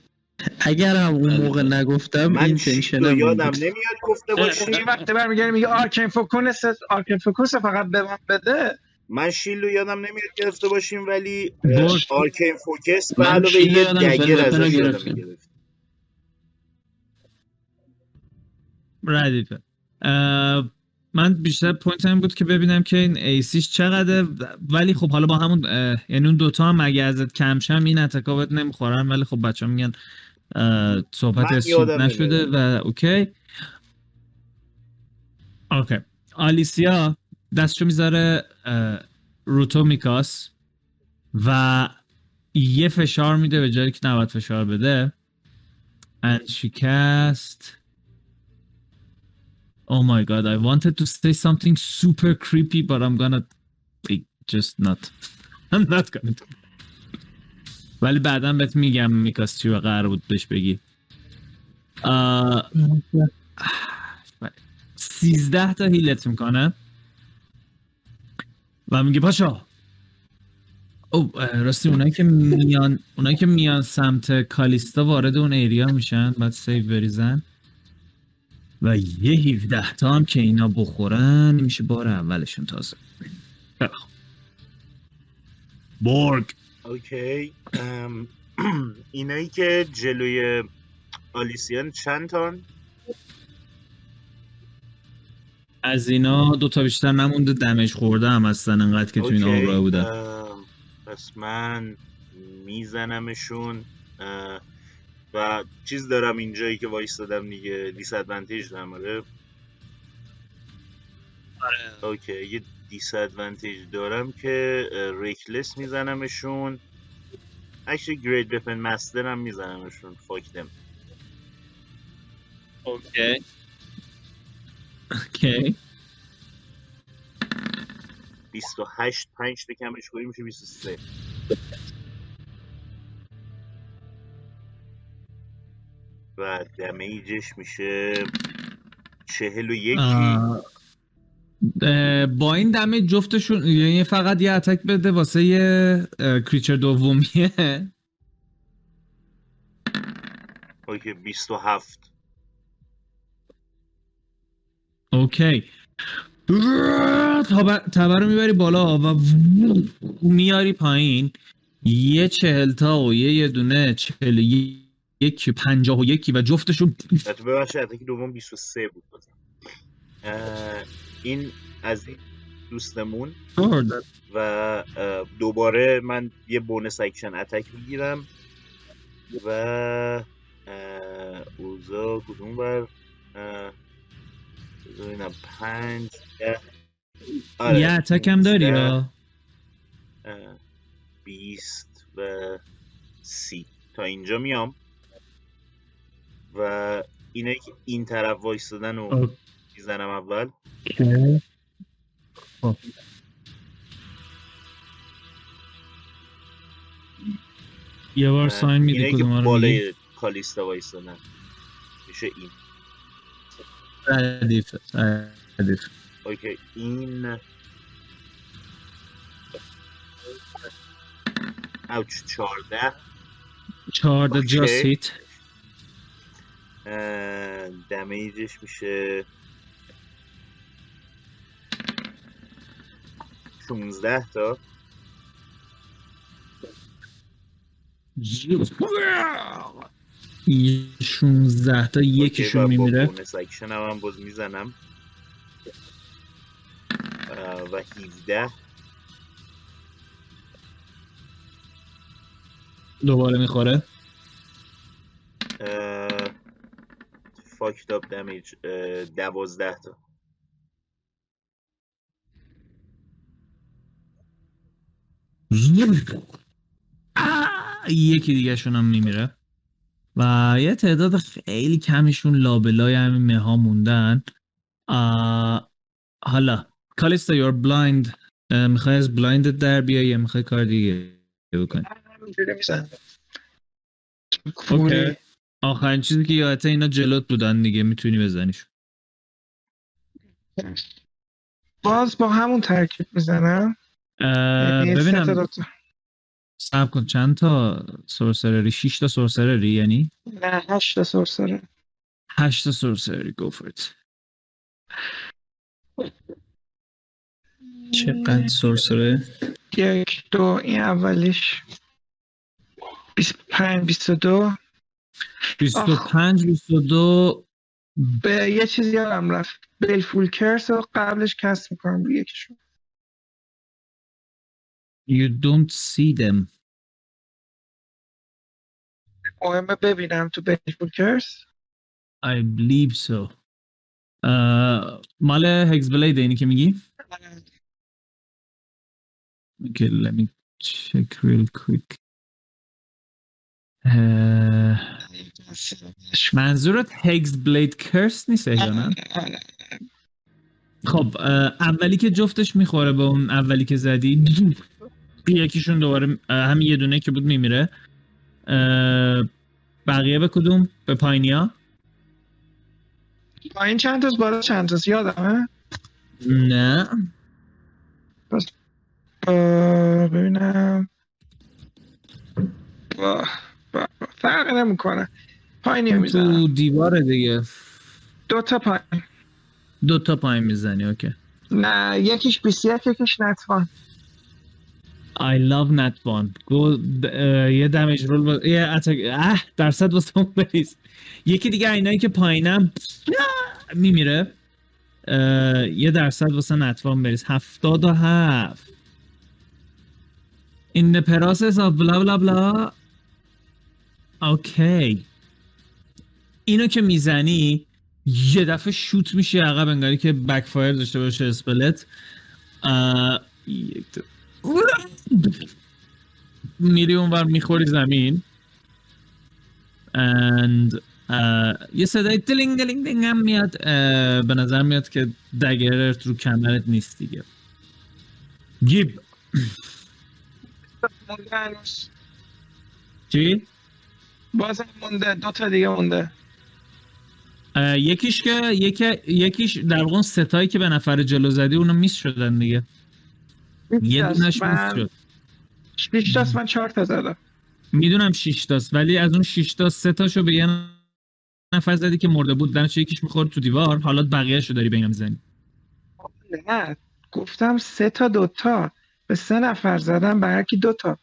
[SPEAKER 4] اگر هم اون موقع نگفتم
[SPEAKER 6] من
[SPEAKER 4] این
[SPEAKER 6] attention
[SPEAKER 4] م
[SPEAKER 6] یادم. نمیاد گفته باشی
[SPEAKER 2] این وقتی برمیگردی میگه arcane focus arcane focus فقط به من بده
[SPEAKER 6] من shield و یادم نمیاد گرفته باشیم ولی. arcane focus به
[SPEAKER 3] من
[SPEAKER 6] علاوه یه
[SPEAKER 3] dagger
[SPEAKER 6] ازش یادم
[SPEAKER 1] ردیفه من بیشتر point این بود که ببینم که این AC ش چقدر ولی خب حالا با همون یعنی اون دوتا هم اگه ازت کم شم این attack ا بهت نمی‌خورن. ولی خب بچه میگن صحبت
[SPEAKER 6] یادم
[SPEAKER 1] نشده و اوکی اوکی آلیسیا دستشو می‌ذاره روتو میکاس و یه فشار میده به جایی که نباید فشار بده. And she cast Oh my god, I wanted to say something super creepy, but I'm gonna just not. [LAUGHS] I'm not gonna do. ولی بعدا بهت میگم میکاس چی قرار بود بهش بگی. سیزده تا هیلت می‌کنه و میگه پاشا او راستی اونایی که میان اونایی که میان سمت کالیستا وارد اون ایریا میشن بعد سیو بریزن و یه 17 تا هم که اینا بخورن میشه بار اولشون تازه. بورگ
[SPEAKER 6] okay. ام، اینایی که جلوی آلیسیان چند تان؟
[SPEAKER 1] از اینا دو تا بیشتر نمونده damage خورده هم هستن انقدر که تو این آبراه بودن.
[SPEAKER 6] پس من میزنمشون. اه، و چیز دارم اینجایی که وایستادم دیگه disadvantage دارم آره. okay یه disadvantage دارم که reckless میزنمشون. actually great weapon master هم میزنمشون. fuck them
[SPEAKER 1] okay. okay.
[SPEAKER 6] 28 5 تا کمش کنیم میشه 23 و damage ش میشه 41
[SPEAKER 1] آه، اه، با این damage جفتشون یعنی فقط یه attack بده واسه یه creature دومیه.
[SPEAKER 6] okay 27
[SPEAKER 1] okay. تبر رو می‌بری بالا و میاری پایین. یه چهل تا و یه یه دونه چهل و یکی پنجاه و یکی و جفتشون
[SPEAKER 6] ببخشید attack دوم 23 بود. بازم این از این دوستمون و دوباره من یه bonus action attack می‌گیرم و اوزا کدوم بر؟ اه، بذار ببینم پنج. آره،
[SPEAKER 1] یه attack هم داری
[SPEAKER 6] اه، بیست و سی. تا اینجا میام. و اینایی که این طرف وایستادن رو می‌زنم اول.
[SPEAKER 1] یه بار ساین میدی
[SPEAKER 6] اینه که
[SPEAKER 1] کدوم رو
[SPEAKER 6] بالای کالیستا وایستادن. میشه این.
[SPEAKER 1] ردیف ردیف.
[SPEAKER 6] اوکی این. اوچ چارده
[SPEAKER 1] چهارده
[SPEAKER 6] اوکی.
[SPEAKER 1] جاست. هیت
[SPEAKER 6] دمیجش میشه. 16 تا.
[SPEAKER 1] 16 تا
[SPEAKER 6] با
[SPEAKER 1] میمیره.
[SPEAKER 6] bonus action هم, هم باز می‌زنم. و 17
[SPEAKER 1] دوباره می‌خوره.
[SPEAKER 6] fucked up damage 12 تا.
[SPEAKER 1] یکی دیگه شون هم میمیره و یه تعداد خیلی کمیشون لابلای همین مها موندن. آه، حالا کالیستا you're blind می‌خوای از blind ت در بیای یا می‌خوای کار دیگه بکنی. آخرین چیزی که یادته اینا جلوت بودن دیگه می‌تونی بزنیش.
[SPEAKER 2] باز با همون ترکیب می‌زنم. یعنی
[SPEAKER 1] ببینم. سب کن چند تا سورسرری 6 تا سورسرری یعنی؟
[SPEAKER 2] نه هشت تا سرسره.
[SPEAKER 1] 8 تا سورسرری گو
[SPEAKER 5] چقدر سرسره؟
[SPEAKER 2] یک دو این اولیش. 25 22
[SPEAKER 1] 25 22
[SPEAKER 2] به یه چیزی یادم رفت. بیل فول کرس رو قبلش کست می‌کنم. روی یکیشون.
[SPEAKER 1] You don't see them.
[SPEAKER 2] مهمه ببینم تو بیل فول کرس
[SPEAKER 1] I believe so. اه، مال هگز بلید اینی که میگی؟ Okay, let me check real quick. اه، منظورت هگز بلید کرس نیست یا نه؟ خب اه، اولی که جفتش می‌خوره به اون اولی که زدی یکیشون دوباره همین یه دونه که بود میمیره بقیه به کدوم؟ به پایینیا؟
[SPEAKER 2] پایین چند تاست بالا چند تاست یادمه
[SPEAKER 1] نه
[SPEAKER 2] اه، ببینم واه. فرق نمی‌کنه. پایینی می‌زنم
[SPEAKER 1] تو دیواره دیگه.
[SPEAKER 2] دو تا پایین
[SPEAKER 1] دو تا پایین می‌زنی اوکی.
[SPEAKER 2] نه یکیش 21 یکیش نتوان.
[SPEAKER 1] I love nat one گو یه دمیج رول با... یه اتک اه درصد واسه اون بریز. یکی دیگه اینایی که پایینم میمیره. یه درصد واسه نتوان بریز. هفتاد و هفت. In the process of bla bla bla okay. اینو که می‌زنی یه دفعه شوت میشه عقب انگاری که backfire داشته باشه spell ت. میری اونور می‌خوری زمین. And یه صدای دلینگ دلینگ دلینگ هم میاد. به نظر میاد که dagger ت رو کمرت نیست دیگه. گیب. [LAUGHS] چی؟
[SPEAKER 2] بازم مونده دو تا دیگه مونده.
[SPEAKER 1] یکیش که یکی یکیش در واقع ستایی که به نفر جلو زدی اونا میس شدن دیگه. یه دونش میس
[SPEAKER 2] من
[SPEAKER 1] شد.
[SPEAKER 2] 6 تاست من 4 تا زدم.
[SPEAKER 1] می‌دونم 6 تاست ولی از اون 6 تا سه تاشو به یه نفر زدی که مرده بود دانش یکیش می‌خورد تو دیوار حالا بقیه‌شو داری به اینا می‌زنی
[SPEAKER 2] نه گفتم سه تا دو تا. به سه نفر زدم به هر کی دو تا؟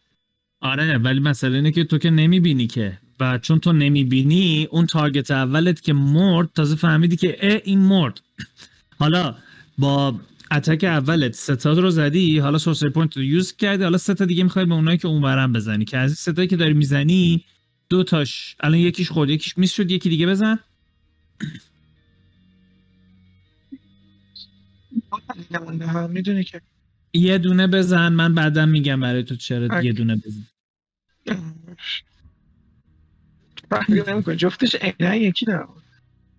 [SPEAKER 1] آره ولی مسئله اینه که تو که نمی‌بینی که و چون تو نمی‌بینی اون target اولت که مرد تازه فهمیدی که اه این مرد. حالا با attack اولت سه تا رو زدی حالا sorcery point رو use کردی حالا سه تا دیگه می‌خوای به اونایی که اونورن بزنی. که از این سه تایی که داری می‌زنی دو تاش الان یکیش خورد یکیش miss شد یکی دیگه بزن.
[SPEAKER 2] تا می‌دونی که.
[SPEAKER 1] یه دونه بزن من بعدم میگم برای تو چرا. یه دونه بزن.
[SPEAKER 2] فرقی نمی‌کنه جفتش عینا یکی نه.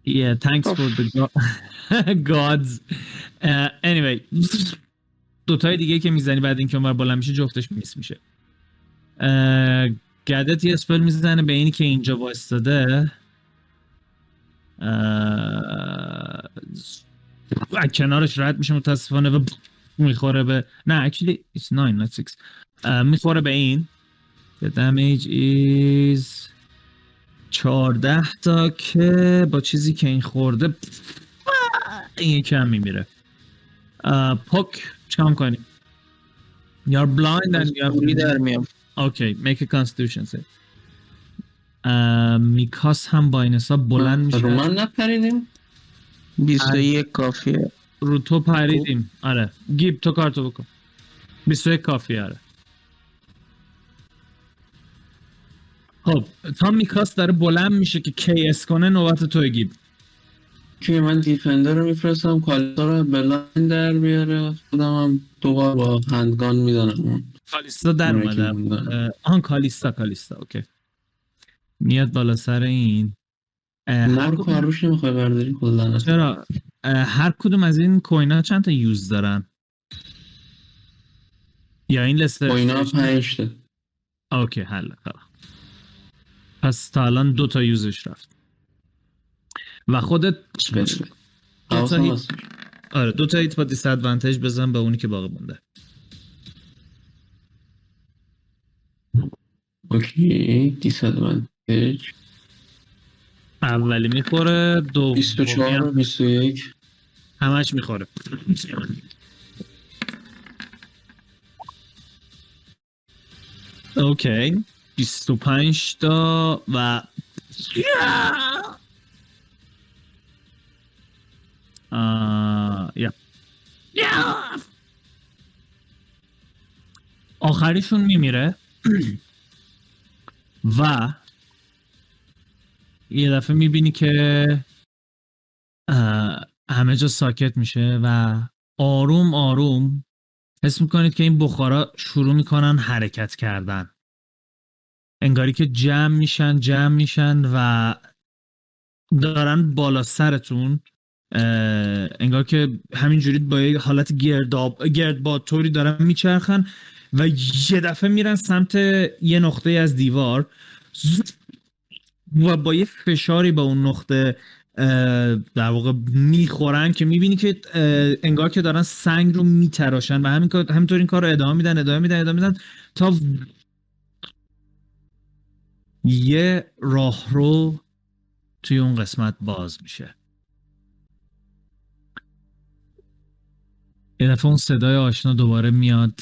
[SPEAKER 1] Yeah, thanks for the go- [LAUGHS] gods. Uh, anyway, دوتای دیگه که می‌زنی بعد اینکه اونور بالا میشه جفتش میس میشه. Uh, گدت یه اسپل می‌زنه به اینی که اینجا وایستاده. اه، از کنارش رد میشه متاسفانه و می‌خوره به نه actually it's 9 not 6 اه، می‌خوره به این. The damage is 14 تا که با چیزی که این خورده این یکی هم میمیره. پک چکام کنی You're blind and you're
[SPEAKER 4] پولی در میام.
[SPEAKER 1] Okay, make a constitution save. اه، میکاس هم با این حساب بلند میشه.
[SPEAKER 3] رو من نپریدیم
[SPEAKER 4] 21 کافیه.
[SPEAKER 1] رو تو پریدیم. آره. گیب تو کارتو بکن. 21 کافی آره. خب تا میکاس داره بلند میشه که کی اس کنه نوبت تو گیب
[SPEAKER 3] که من دیفندر رو میفرستم کالیستا رو بلاین در بیاره خودم هم دوبار با هندگان میدنم
[SPEAKER 1] کالیستا در اومده. آن کالیستا کالیستا اوکی. میاد بالا سر این. هر کدوم-
[SPEAKER 3] کاروش نمی‌خوای برداری؟ کلا
[SPEAKER 1] چرا؟ هر کدوم از این کوین ها چند تا یوز دارن؟ یا این لسته
[SPEAKER 3] با اینا پنج تا.
[SPEAKER 1] اوکی حل خب. پس تا الان دو تا یوزش رفت. و خودت. دو تا هیت. آره دو تا hit با disadvantage بزن به اونی که باقی مونده.
[SPEAKER 3] okay disadvantage
[SPEAKER 1] اولی می‌خوره دو
[SPEAKER 3] 24 21
[SPEAKER 1] همش می‌خوره. okay. 25 تا و یا. آخریشون میمیره. [CLEARS THROAT] و یه دفعه می‌بینی که همه جا ساکت میشه و آروم آروم حس می‌کنید که این بخارا شروع می‌کنن حرکت کردن. انگاری که جمع میشن جمع میشن و دارن بالا سرتون انگار که همینجوری با یه حالت گرداب گردباد طوری دارن میچرخن و یه دفعه میرن سمت یه نقطه از دیوار و با یه فشاری به اون نقطه در واقع می‌خورن که می‌بینی که انگار که دارن سنگ رو میتراشن و همین همینطور این کار رو ادامه میدن ادامه میدن ادامه میدن تا یه راه رو توی اون قسمت باز میشه. یه دفعه اون صدای آشنا دوباره میاد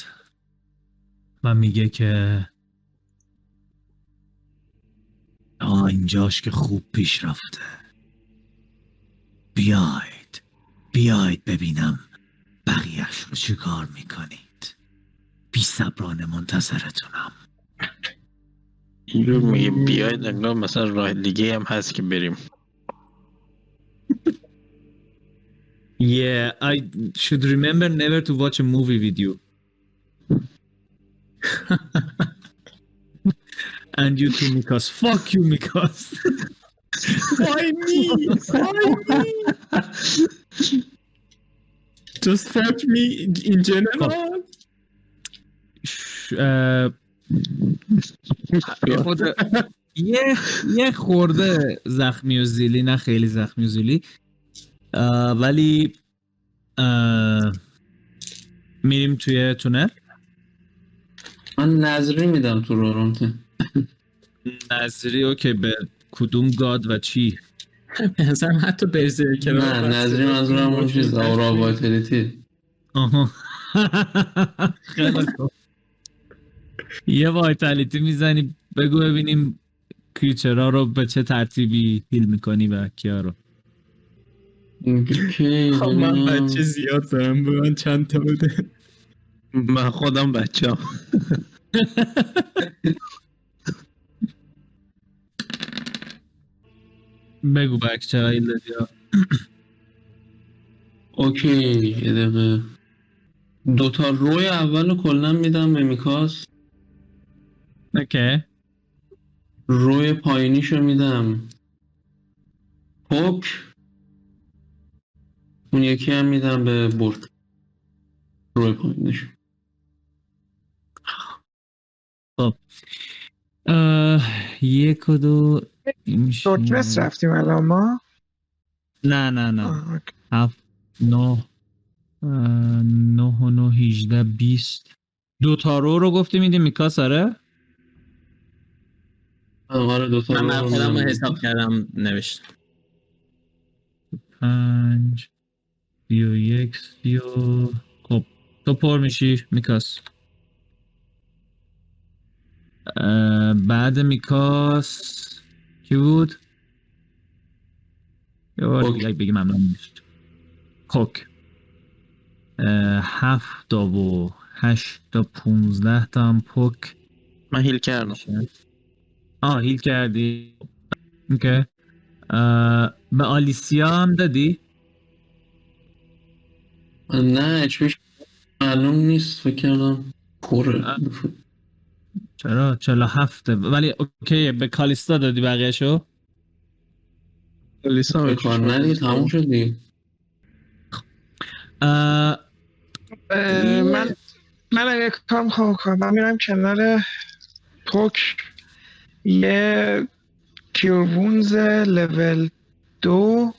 [SPEAKER 1] و میگه که آه اینجاش که خوب پیش رفته. بیاید بیاید ببینم بقیهش رو چی کار می‌کنید. بی صبرانه منتظرتونم.
[SPEAKER 4] اینجور میگه بیاید انگار مثلا راه دیگه هم هست که بریم
[SPEAKER 1] Yeah, I should remember never to watch a movie with you. [LAUGHS] and you too, Mikos. Fuck you, Mikos. [LAUGHS]
[SPEAKER 5] Why me? Why me? Just fuck me in general.
[SPEAKER 1] ش- اه، یه خورده یه یه خورده زخمی و زیلی نه خیلی زخمی و زیلی. ولی اه، میریم توی تونل
[SPEAKER 3] من نظری میدم تو رورونته
[SPEAKER 1] نظری اوکی به کدوم گاد و چی؟
[SPEAKER 5] به نظرم حتی berserker
[SPEAKER 3] نه نظری منظورم اون چیز aura vitality
[SPEAKER 1] آها. [LAUGHS] خیلی خوب. یه vitality می‌زنی بگو ببینیم creature ها رو به چه ترتیبی heal می‌کنی و کیا رو.
[SPEAKER 3] okay
[SPEAKER 5] خب من. بچه زیاد دارم به من چند تا بده.
[SPEAKER 4] من خودم [LAUGHS] بچه هم
[SPEAKER 1] بگو بک چرا هیل دادی ها.
[SPEAKER 3] اوکی یه دقیقه. دوتا روی اول رو کلا میدم به میکاس.
[SPEAKER 1] اوکی.
[SPEAKER 3] روی پایینیشو میدم. پوک. اون یکی هم میدم به برد. روی پایینیشو.
[SPEAKER 1] اه، یک و دو
[SPEAKER 2] شورت رفتیم الان ما؟
[SPEAKER 1] نه نه نه. هفت نه نه و نه هیجده بیست. دو تا رو رو گفتی میدی میکاس آره؟
[SPEAKER 3] آره دو تا
[SPEAKER 5] من خودم رو. حساب کردم نوشتم.
[SPEAKER 1] پنج سی و یک سی و خب تو پر میشی میکاس. بعد میکاس کی بود؟ یه بار. دیگه بگی ممنون میشید پوک اه، هفت تا و هشت تا پونزده تا هم پوک
[SPEAKER 4] من هیل کردم.
[SPEAKER 1] آه هیل کردی. اوکی اه، به آلیسیا هم دادی؟
[SPEAKER 3] نه اچپیش معلوم نیست فکر کردم پره
[SPEAKER 1] چرا؟ چلا هفته ولی اوکی به کالیستا دادی بقیه شو؟
[SPEAKER 4] لیسا
[SPEAKER 3] به کار ندی تموم شدی؟
[SPEAKER 1] اه،
[SPEAKER 2] من من اگه کار می‌خوام کنم من میرم کنار پوک. یه کیورونز لول دو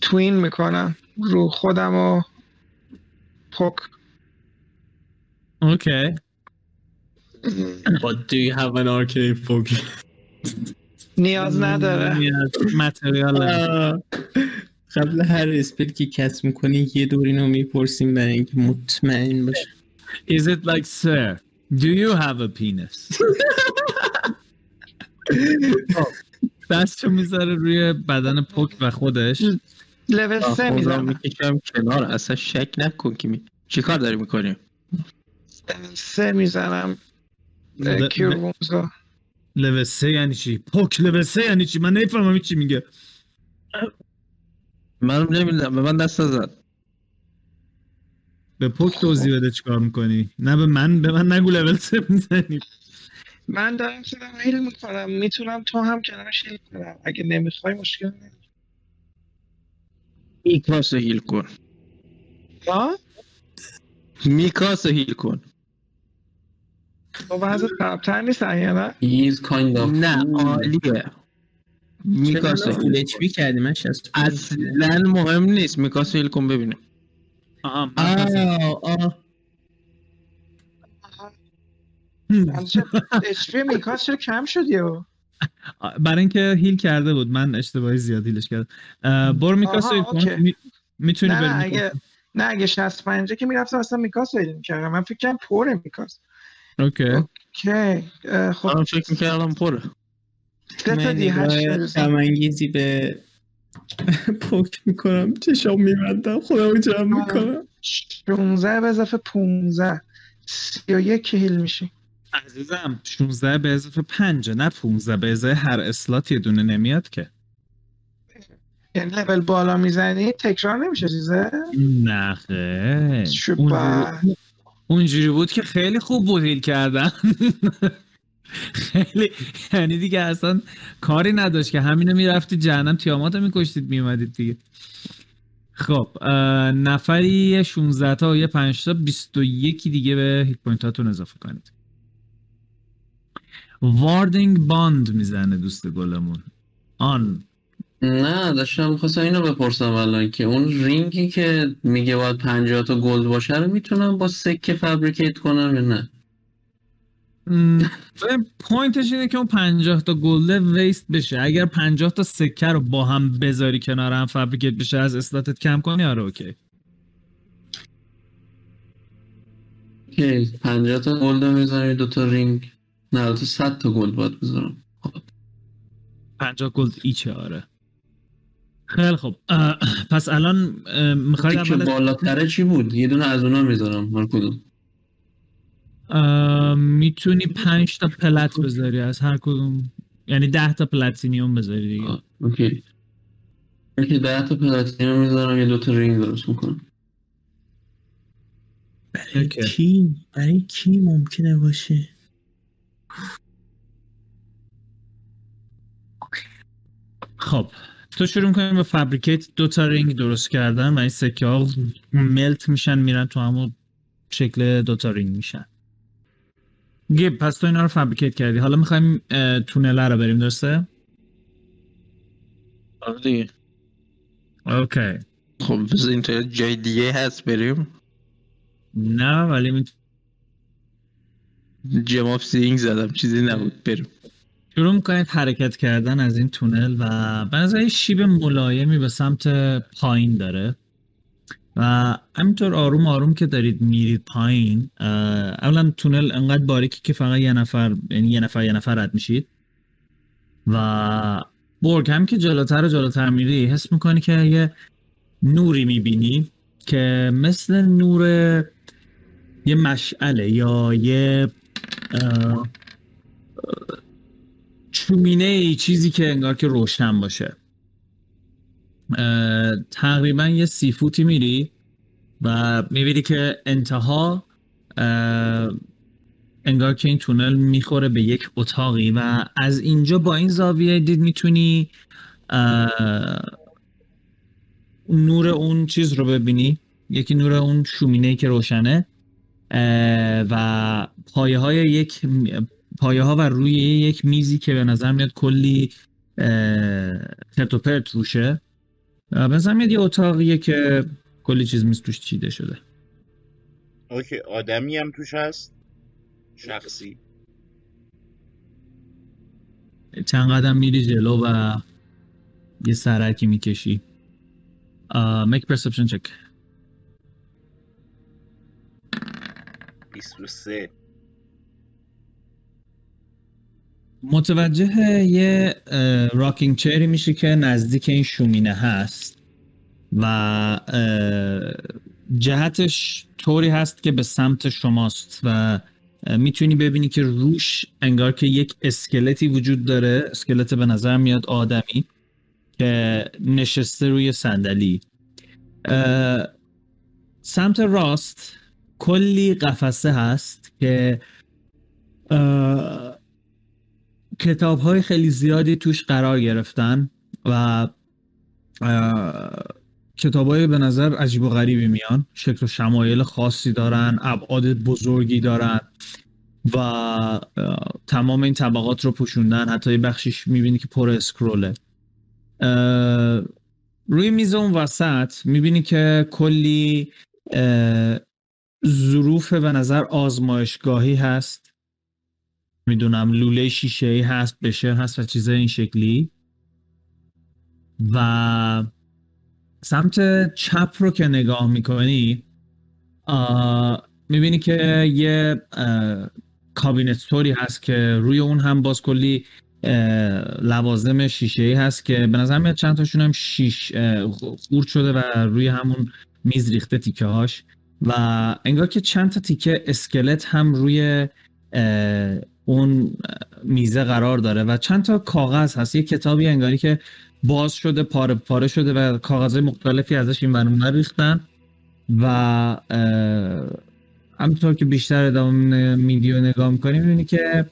[SPEAKER 2] توین می‌کنم. رو خودم و پوک.
[SPEAKER 1] اوکی.
[SPEAKER 5] But do you have an arcade focus?
[SPEAKER 2] نیاز نداره. [LAUGHS]
[SPEAKER 1] متریال.
[SPEAKER 5] قبل هر اسپل که کس می‌کنی یه دور اینو می‌پرسیم برای اینکه مطمئن باشه
[SPEAKER 1] Is it like sir Do you have a penis? [LAUGHS] دستشو می‌ذاره روی بدن پوک و خودش.
[SPEAKER 2] لول سه می‌زنم
[SPEAKER 4] می‌کشم کنار اصلا شک نکن که می... چی کار داری می‌کنی؟
[SPEAKER 2] لول سه می‌زنم
[SPEAKER 1] لول سه یعنی چی؟ پوک لول سه یعنی چی؟ من نمی‌فهمم این چی میگه.
[SPEAKER 4] منم نمی‌دونم به من دست نزد
[SPEAKER 1] به پوک توضیح بده چیکار می‌کنی؟ نه به من به من نگو لول سه می‌زنی.
[SPEAKER 2] من دارم خودم هیل می‌کنم. می‌تونم تو هم کنارش هیل کنم. اگه نمی‌خوای مشکل نیست
[SPEAKER 4] میکاس هیل کن.
[SPEAKER 2] ها؟
[SPEAKER 4] میکاس هیل کن.
[SPEAKER 2] تو وضع خرابتر نیست یا نه؟
[SPEAKER 3] He is kind of
[SPEAKER 4] نه عالیه. میکاس
[SPEAKER 5] فول اچ پی کردی؟ من 60
[SPEAKER 4] اصلا مهم نیست. میکاس هیل کن ببینیم.
[SPEAKER 1] آها
[SPEAKER 5] آه آه.
[SPEAKER 2] اچ پی میکاس چرا کم شد یهو
[SPEAKER 1] برای اینکه هیل کرده بود من اشتباهی زیاد هیلش کردم. برو میکاس. می- می‌تونی
[SPEAKER 2] نه
[SPEAKER 1] بری.
[SPEAKER 2] اگه نه اگه 65 که می‌رفتم اصلا میکاس رو هیل می‌کردم. من فکر کنم پره میکاس.
[SPEAKER 1] اوکی.
[SPEAKER 2] اوکی. خب.
[SPEAKER 4] منم فکر می‌کردم پره
[SPEAKER 5] من. غم‌انگیزی به [LAUGHS] پوک می‌کنم. چشام میبندم. خودمو جمع می‌کنم.
[SPEAKER 2] 16 به اضافه 15 31 که هیل میشی.
[SPEAKER 1] عزیزم 16 به اضافه 5 نه 15 به ازای هر اسلات یه دونه نمیاد که.
[SPEAKER 2] یعنی لول بالا می‌زنی تکرار نمیشه چیزه
[SPEAKER 1] نه
[SPEAKER 2] شوپر.
[SPEAKER 1] اونجوری- اونجوری بود که خیلی خوب بود هیل کردن. [LAUGHS] خیلی یعنی دیگه اصلا کاری نداشت که همینو می‌رفتی جهنم تیامات رو میکشتید میومدید دیگه. خب نفری 16 تا و یه 5 تا 21 دیگه به hit point هاتون اضافه کنید. Warding Bond می‌زنه دوست گلمون. آن.
[SPEAKER 3] نه داشتم خواستم اینو بپرسم الان که اون رینگی که میگه باید 50 تا gold باشه رو می‌تونم با سکه fabricate کنم یا نه؟
[SPEAKER 1] point ش اینه که اون 50 تا gold ه waste بشه. اگر 50 تا سکه رو با هم بذاری کنار هم fabricate بشه از slot ت کم کنی؟ آره okay.
[SPEAKER 3] Okay 50 تا gold رو می‌ذارم دو تا رینگ. نه البته 100 تا gold باید بذارم.
[SPEAKER 1] 50 gold each ه آره. خیلی خب پس الان می‌خواید
[SPEAKER 3] که
[SPEAKER 1] اول
[SPEAKER 3] بالاتره چی بود؟ یه دونه از اونا می‌ذارم هر کدوم.
[SPEAKER 1] می‌تونی 5 تا plat بذاری از هر کدوم. یعنی 10 تا platinum بذاری دیگه.
[SPEAKER 3] آه، اوکی. اوکی 10 تا platinum می‌ذارم. یه دو تا رینگ درست می‌کنم.
[SPEAKER 5] برای
[SPEAKER 1] okay.
[SPEAKER 5] کی؟ برای کی ممکنه باشه؟
[SPEAKER 1] خب تو شروع می‌کنیم به fabricate دو تا رینگ درست کردن و این سکه ها melt میشن میرن تو همون شکل دو تا رینگ میشن. گیب پس تو اینا رو fabricate کردی. حالا می‌خوایم تونل رو بریم درسته؟
[SPEAKER 4] آره. دیگه
[SPEAKER 1] Okay.
[SPEAKER 4] خب بس اینطور جای دیگه هست بریم.
[SPEAKER 1] نه ولی
[SPEAKER 4] gem of seeing زدم چیزی نبود بریم.
[SPEAKER 1] شروع می‌کنید حرکت کردن از این تونل و به شیب ملایمی به سمت پایین داره. و همینطور آروم آروم که دارید میرید پایین اولا تونل انقدر باریکی که فقط یه نفر یعنی یه نفر یه نفر رد میشید. و برگ هم که جلوتر و جلوتر میری حس می‌کنی که یه نوری می‌بینی که مثل نور یه مشعله یا یه چومینه ای چیزی که انگار که روشن باشه. تقریبا یه سی فوتی میری و می‌بینی که انتها انگار که این تونل می‌خوره به یک اتاقی و از اینجا با این زاویه دید می‌تونی نور اون چیز رو ببینی. یکی نور اون شومینه که روشنه. و پایه های یک پایه ها و روی یک میزی که به نظر میاد کلی اه، خرت و پرت روشه. به نظر میاد یه اتاقیه که کلی چیز میز توش چیده شده.
[SPEAKER 6] اوکی آدمی هم توش هست؟ شخصی؟
[SPEAKER 1] چند قدم میری جلو و یه سرکی می‌کشی. make perception check
[SPEAKER 6] 23
[SPEAKER 1] متوجه یه راکینگ چری میشه که نزدیک این شومینه هست و جهتش طوری هست که به سمت شماست و می‌تونی ببینی که روش انگار که یک اسکلتی وجود داره اسکلت به نظر میاد آدمی که نشسته روی صندلی. سمت راست کلی قفسه هست که کتاب های خیلی زیادی توش قرار گرفتن و کتاب های به نظر عجیب و غریبی میان. شکل و شمایل خاصی دارن ابعاد بزرگی دارن و تمام این طبقات رو پوشوندن. حتی یه بخشیش می‌بینی که پر اسکروله روی میز اون وسط می‌بینی که کلی ظروف به نظر آزمایشگاهی هست. می‌دونم لوله شیشه ای هست بشر هست و چیزای این شکلی. و سمت چپ رو که نگاه می‌کنی می‌بینی که یه اه، کابینتوری هست که روی اون هم باز کلی لوازم شیشه ای هست که به نظر میاد چند تاشون هم شیش خورد شده و روی همون میز ریخته تیکه هاش و انگار که چند تا تیکه اسکلت هم روی اون میزه قرار داره و چند تا کاغذ هست. یه کتابی انگاری که باز شده پاره پاره شده و کاغذهای مختلفی ازش این ور ریختن و اه، همونطور که بیشتر ادامه ویدیو نگاه می‌کنی می‌بینی که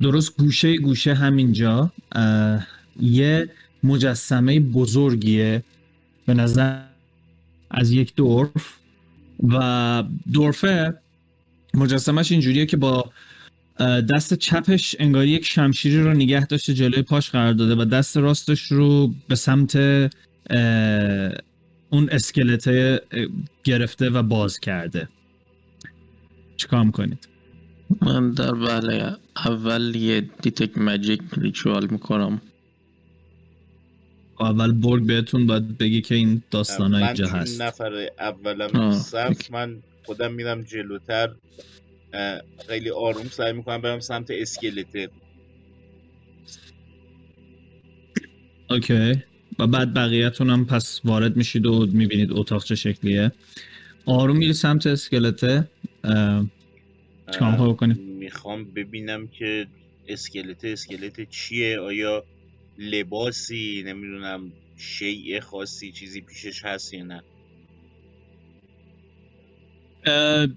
[SPEAKER 1] درست گوشه گوشه همینجا یه مجسمه بزرگیه. به نظر از یک دورف و دورفه مجسمش اینجوریه که با دست چپش انگاری یک شمشیری رو نگه داشته جلوی پاش قرار داده و دست راستش رو به سمت اون اسکلته اه، گرفته و باز کرده چیکار می‌کنید؟
[SPEAKER 4] من در وهله اول یه detect magic ritual می‌کنم
[SPEAKER 1] اول برگ بهتون باید بگی که این داستان
[SPEAKER 6] من
[SPEAKER 1] اینجا هست.
[SPEAKER 6] نفر اولم
[SPEAKER 4] okay.
[SPEAKER 6] من خودم میرم جلوتر. خیلی آروم سعی می‌کنم برم سمت اسکلته
[SPEAKER 1] okay. و بعد بقیه‌تون هم پس وارد میشید و می‌بینید اتاق چه شکلیه. آروم میری سمت اسکلته چیکار می‌خوای بکنی؟
[SPEAKER 6] می‌خوام ببینم که اسکلت اسکلت چیه؟ آیا لباسی نمی‌دونم شیء خاصی چیزی پیشش هست یا نه؟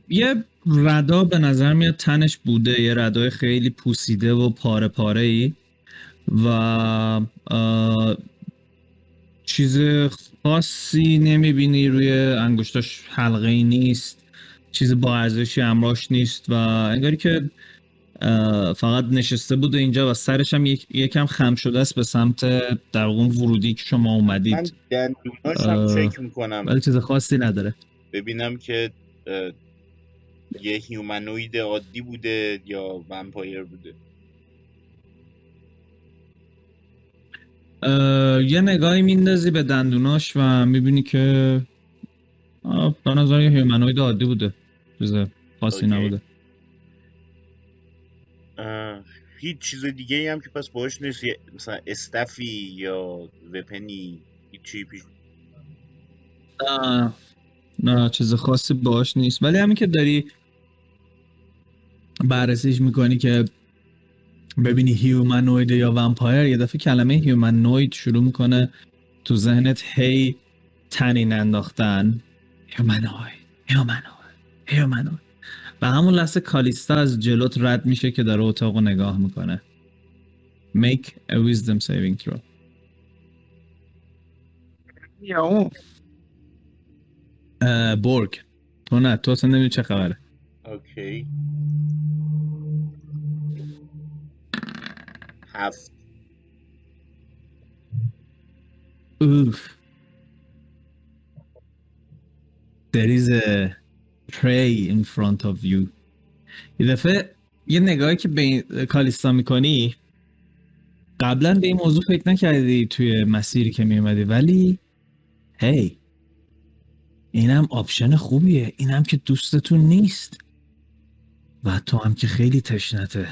[SPEAKER 1] یه ردا به نظر میاد تنش بوده یه ردای خیلی پوسیده و پاره پاره ای و چیز خاصی نمی‌بینی روی انگشتاش حلقه ای نیست چیز با ارزشی همراهش نیست و انگاری که فقط نشسته بود اینجا و سرش هم یک- یکم خم شده است به سمت در اون ورودی که شما
[SPEAKER 6] من
[SPEAKER 1] اومدید
[SPEAKER 6] دندوناشم
[SPEAKER 1] اه،
[SPEAKER 6] چک می‌کنم.
[SPEAKER 1] ولی چیز خاصی نداره.
[SPEAKER 6] ببینم که یه هیومنوید عادی بوده یا ومپایر بوده.
[SPEAKER 1] یه نگاهی میندازی به دندوناش و می‌بینی که به نظر یه هیومنوید عادی بوده. چیز خاصی. نبوده.
[SPEAKER 6] هیچ چیز دیگه ای هم که پس باش نیست. مثلا استفی یا وپنی هیچی پیش
[SPEAKER 1] نه نه چیز خاصی باش نیست. ولی همین که داری بررسیش می‌کنی که ببینی humanoid یا vampire یه دفعه کلمه humanoid شروع می‌کنه تو ذهنت هی طنین انداختن. humanoid humanoid humanoid و همون لحظه کالیستا از جلوت رد میشه که داره اتاق رو نگاه می‌کنه. Make a wisdom saving throw.
[SPEAKER 2] یا اون.
[SPEAKER 1] اه، برگ تو نه تو اصلا نمی‌دونی چه خبره.
[SPEAKER 6] اوکی. هفت.
[SPEAKER 1] Oof. There is a prey in front of you. یه دفعه یه نگاهی که به کالیستا می‌کنی قبلا به این موضوع فکر نکردی توی مسیری که میومدی ولی هی اینم option خوبیه. اینم که دوستتون نیست. و تو هم که خیلی تشنته.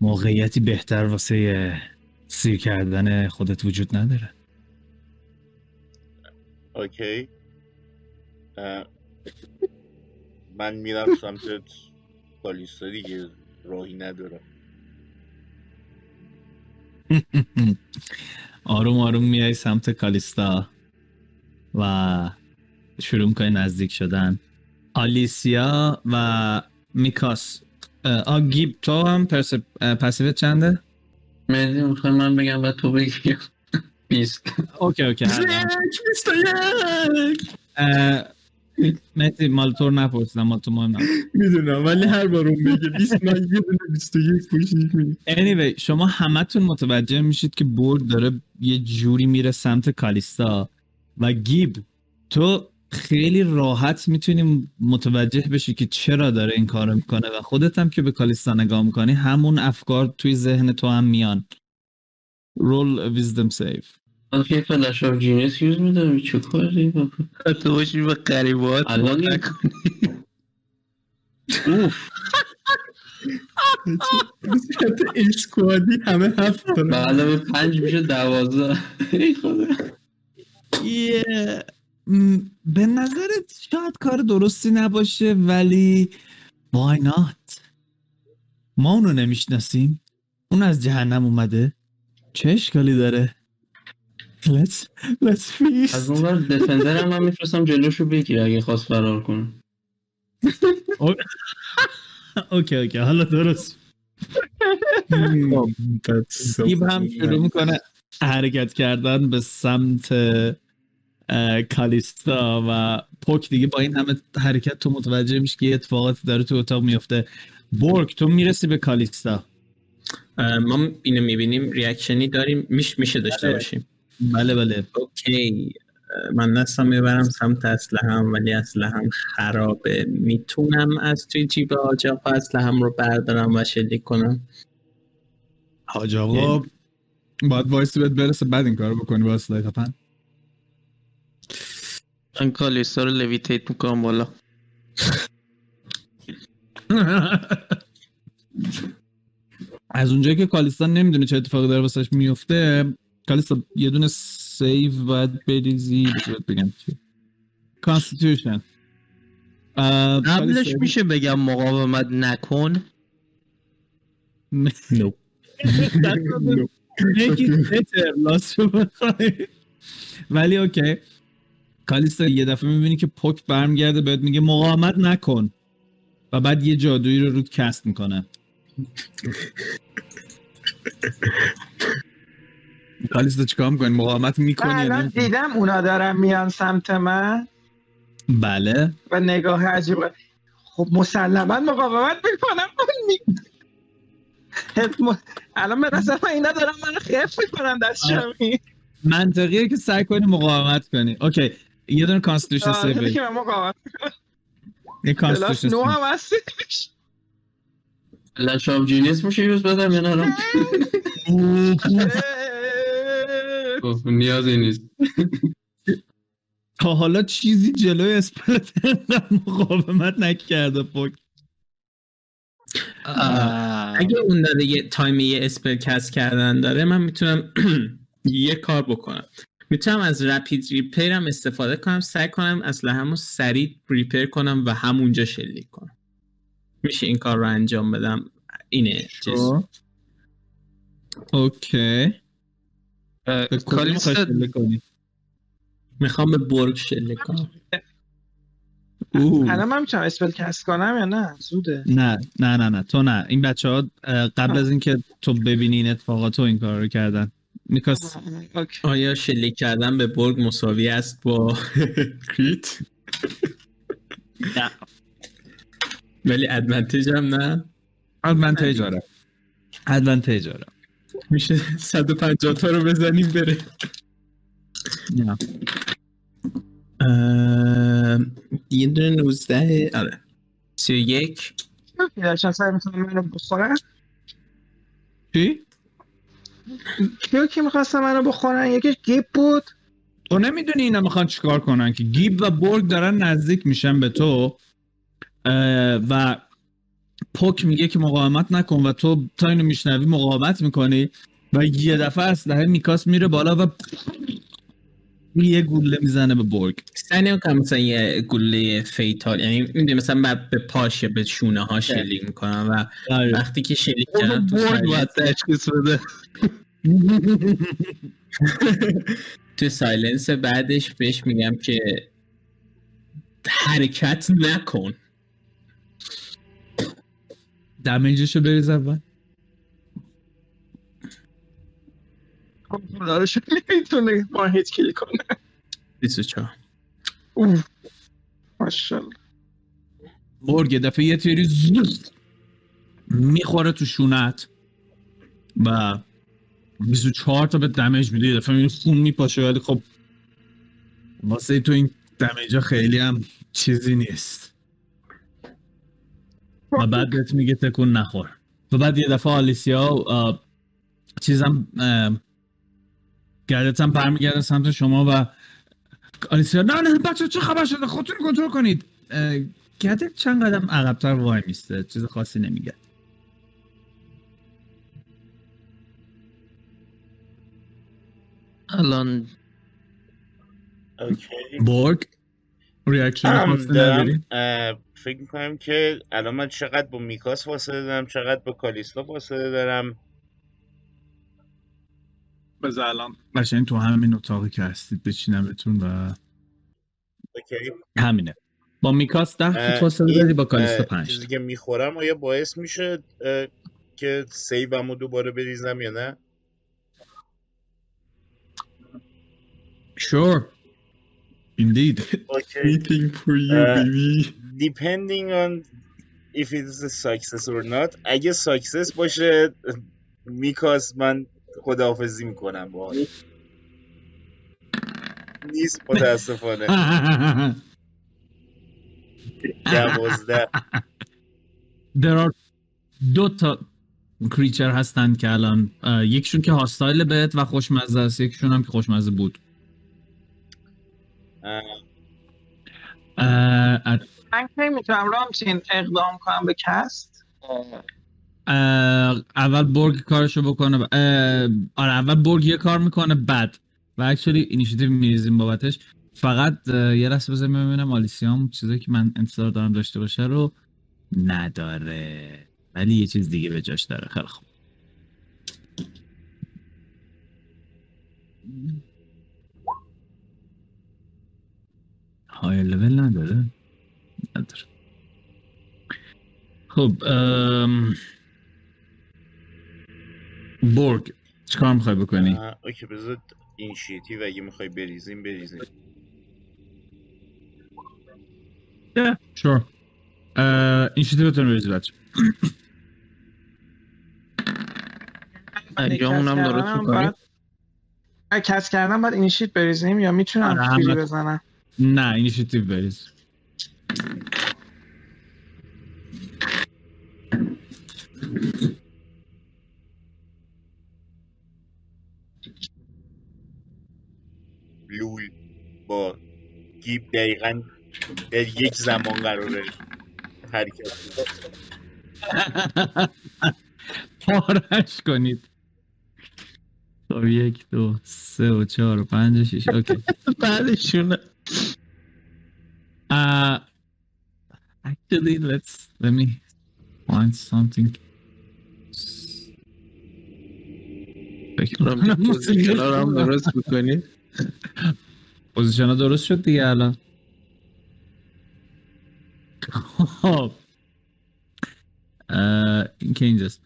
[SPEAKER 1] موقعیتی بهتر واسه سیر کردن خودت وجود نداره.
[SPEAKER 6] Okay. من میرم سمت کالیستا دیگه راهی ندارم.
[SPEAKER 1] آروم آروم میای سمت کالیستا و شروع می‌کنی نزدیک شدن. آلیسیا و میکاس. اه، آ گیب تو هم پرس... passive ت چنده؟
[SPEAKER 3] مهدی می‌خوای من بگم و تو بگی؟ [LAUGHS] بیست
[SPEAKER 1] okay okay مهدی مال تو نپرسیدم مال تو مهم.
[SPEAKER 7] می‌دونم ولی هر بار اون بگه 20 من یه دونه 21 پوشش میدم
[SPEAKER 1] anyway شما همتون متوجه میشید که برد داره یه جوری میره سمت کالیستا و گیب تو خیلی راحت می‌تونی متوجه بشی که چرا داره این کارو می‌کنه و خودت هم که به کالیستا نگاه می‌کنی همون افکار توی ذهن تو هم میان. رول ویزدم سیف
[SPEAKER 3] آخه یه فلش آف جینیس یوز میدم چه کاری؟
[SPEAKER 4] تو باشی به قریبات
[SPEAKER 3] الان
[SPEAKER 4] باور
[SPEAKER 3] یه-
[SPEAKER 4] نکن.
[SPEAKER 3] اوف.
[SPEAKER 7] حتی اسکوادی همه هفت داره
[SPEAKER 3] بعد پنج میشه دوازده. ای خدا.
[SPEAKER 1] به نظرت شاید کار درستی نباشه ولی why not ما اونو نمی‌شناسیم. اون از جهنم اومده. چه اشکالی داره؟ Let's let's
[SPEAKER 3] از
[SPEAKER 1] feast
[SPEAKER 3] اون ور دفندر هم من میفرستم جلوشو بگیره اگه خواست فرار کنه. [LAUGHS]
[SPEAKER 1] Okay okay. حالا درست. گیب هم شروع می‌کنه حرکت کردن به سمت کالیستا و پوک دیگه. با این همه حرکت تو متوجه میشه که یه اتفاقاتی داره تو اتاق میفته بورگ تو می‌رسی به کالیستا.
[SPEAKER 5] ما اینو می‌بینیم. reaction ی داریم. میش میشه داشته
[SPEAKER 1] بله.
[SPEAKER 5] باشیم.
[SPEAKER 1] بله بله.
[SPEAKER 5] OK. من دستم می‌برم سمت اسلحم ولی اسلحم خرابه. می‌تونم از توی جیب حاج آقا اسلحم رو بردارم و شلیک کنم؟
[SPEAKER 1] حاج آقا باید وایسی بهت برسه بعد این کارو بکنی با اسلحه خفن
[SPEAKER 4] من کالیستا رو levitate می‌کنم بالا. [LAUGHS]
[SPEAKER 1] از اونجایی که کالیستا نمی‌دونه چه اتفاقی داره واسش میفته کالیستا یه دونه save باید بریزی بذار بگم چی. constitution
[SPEAKER 4] قبلش میشه بگم مقاومت نکن.
[SPEAKER 1] no [LAUGHS] ولی OK. کالیستا یه دفعه می‌بینی که پوک برمیگرده بهت میگه مقاومت نکن. و بعد یه جادویی رو روت cast می‌کنه. [LAUGHS] کالیستا چیکار می‌کنی؟ مقاومت می‌کنی
[SPEAKER 2] الان؟ دیدم اونا دارن میان سمت من.
[SPEAKER 1] بله.
[SPEAKER 2] و نگاه عجیبه خب مسلما مقاومت می‌کنم. الان به نظر من اینا دارم من خف می‌کنم دست شمی
[SPEAKER 1] منطقیه که سعی کنی مقاومت کنی. OK. یه دونه constitution save
[SPEAKER 2] آره
[SPEAKER 1] بگیر.
[SPEAKER 2] که من مقاومت
[SPEAKER 1] یه constitution
[SPEAKER 2] no
[SPEAKER 1] save.
[SPEAKER 2] هم هستش.
[SPEAKER 3] Flash of Genius میشه use بدم یا نه؟ خب، نیازی نیست.
[SPEAKER 1] تا حالا چیزی جلوی spell ت مقاومت نکرده پوک.
[SPEAKER 5] اگه اون داره یه time یه spell cast کردن داره من می‌تونم [CLEARS THROAT] یه کار بکنم. می‌تونم از Rapid Repair م استفاده کنم سعی کنم اصلا همون سریع repair کنم و همونجا شلیک کنم. میشه این کار رو انجام بدم. اینه.
[SPEAKER 1] OK. کنی؟
[SPEAKER 5] می‌خوام به برگ شلیک کنم.
[SPEAKER 2] الان من می‌تونم spell cast کنم یا نه؟ زوده.
[SPEAKER 1] نه نه نه نه. تو نه. این بچه ها قبل از اینکه تو ببینی این اتفاقات تو این کار رو کردن. میکاس.
[SPEAKER 5] آیا شلیک کردن به برگ مساوی است با [LAUGHS] crit؟
[SPEAKER 1] نه.
[SPEAKER 5] ولی advantage هم نه؟
[SPEAKER 1] advantage آره. advantage آره.
[SPEAKER 5] میشه 150 تا رو بزنیم بره.
[SPEAKER 1] نه.
[SPEAKER 5] یه دونه 19 آره. 31
[SPEAKER 2] OK، داشتم سعی می‌کنم منو بخورن.
[SPEAKER 1] چی؟
[SPEAKER 2] کیو که می‌خواستم منو بخورن؟ یکیش گیب بود.
[SPEAKER 1] تو نمی‌دونی اینا می‌خوان چیکار کنن که. گیب و برگ دارن نزدیک میشن به تو. و پوک میگه که مقاومت نکن و تو تا اینو میشنوی مقاومت می‌کنی و یه دفعه اسلحه میکاس میره بالا و یه گوله می‌زنه به برگ.
[SPEAKER 5] سعی نمی‌کنم مثلا یه گوله fatal یعنی می‌دونی مثلا بعد به پاش به شونه ها شلیک می‌کنم و وقتی که شلیک کردم تو
[SPEAKER 1] برگ باید تشخیص بده. [LAUGHS]
[SPEAKER 5] تو سایلنس بعدش بهش میگم که حرکت نکن.
[SPEAKER 1] دمیجشو بریز اول.
[SPEAKER 2] خب دارش نمی‌تونه ما هیچ کلی کنه.
[SPEAKER 5] 24
[SPEAKER 2] اوه. ماشاءالله.
[SPEAKER 1] برگ یه دفعه یه تیری زوز می‌خوره تو شونت و 24 تا به دمیج میده. یه دفعه می‌بینی خون میپاشه ولی خب واسه تو این دمیجا خیلی هم چیزی نیست. و بعد بهت میگه تکون نخور. و بعد یه دفعه آلیسیا چیزم گردت هم برمیگرده سمت شما و آلیسیا نه نه بچه چه خبر شده؟ خودتون رو کنترل کنید. گردت چند قدم عقبتر وای میسته؟ چیز خاصی نمیگه.
[SPEAKER 4] الان
[SPEAKER 6] OK.
[SPEAKER 1] برگ؟ reaction نداری؟
[SPEAKER 6] فکر می‌کنم که الان من چقدر با میکاس فاصله دارم چقدر با کالیستا فاصله دارم.
[SPEAKER 1] بذار الان قشنگ تو همین اتاقی که هستید بچینمتون و
[SPEAKER 6] OK.
[SPEAKER 1] همینه. با میکاس ده فوت فاصله داری با کالیستا پنج
[SPEAKER 6] چیزی که می‌خورم آیا باعث میشه که save مو دوباره بریزم یا نه؟
[SPEAKER 1] Sure. Indeed.
[SPEAKER 6] OK
[SPEAKER 7] Anything for you
[SPEAKER 6] Uh,
[SPEAKER 7] baby.
[SPEAKER 6] depending on if it is a success or not اگه success باشه. میکاس من خداحافظی می‌کنم. با نیست متاسفانه. دوازده.
[SPEAKER 1] There are دو تا creature هستن که الان یکشون که hostile بهت و خوشمزه است یکشون هم که خوشمزه بود.
[SPEAKER 2] من کی می‌تونم رامتین اقدام کنم به
[SPEAKER 1] cast؟ اول برگ کارشو بکنه ب- آره اول برگ یه کار می‌کنه بعد. و اکچولی اینیشیتیو میریزیم بابتش. فقط یه لحظه بذار ببینم آلیسیام چیزایی که من انتظار دارم داشته باشه رو نداره. ولی یه چیز دیگه به جاش داره. خیلی خوب. های لول نداره نداره خب ام... برگ چکار می‌خوای بکنی؟
[SPEAKER 6] اوکی بذار این شیتی و اگه می‌خوای بریزیم بریزیم
[SPEAKER 1] yeah, sure. uh, این
[SPEAKER 2] شیتی
[SPEAKER 4] بتون بریزی
[SPEAKER 2] بچه
[SPEAKER 4] اگه
[SPEAKER 2] اونم درست کس کردم باید این شیت بریزیم یا می‌تونم
[SPEAKER 1] فیری
[SPEAKER 2] بزنم
[SPEAKER 1] نه اینیشیتیو بریز.
[SPEAKER 6] لول با گیب دقیقا در یک زمان قراره حرکت. [LAUGHS]
[SPEAKER 1] پارش کنید. خب یک دو سه و چهار و پنج و شیش OK. [LAUGHS]
[SPEAKER 4] بعدشون
[SPEAKER 1] Uh, actually, let's let me find something.
[SPEAKER 4] درست می‌کنی.
[SPEAKER 1] position ها درست شد دیگه الان. خب. این که اینجاست.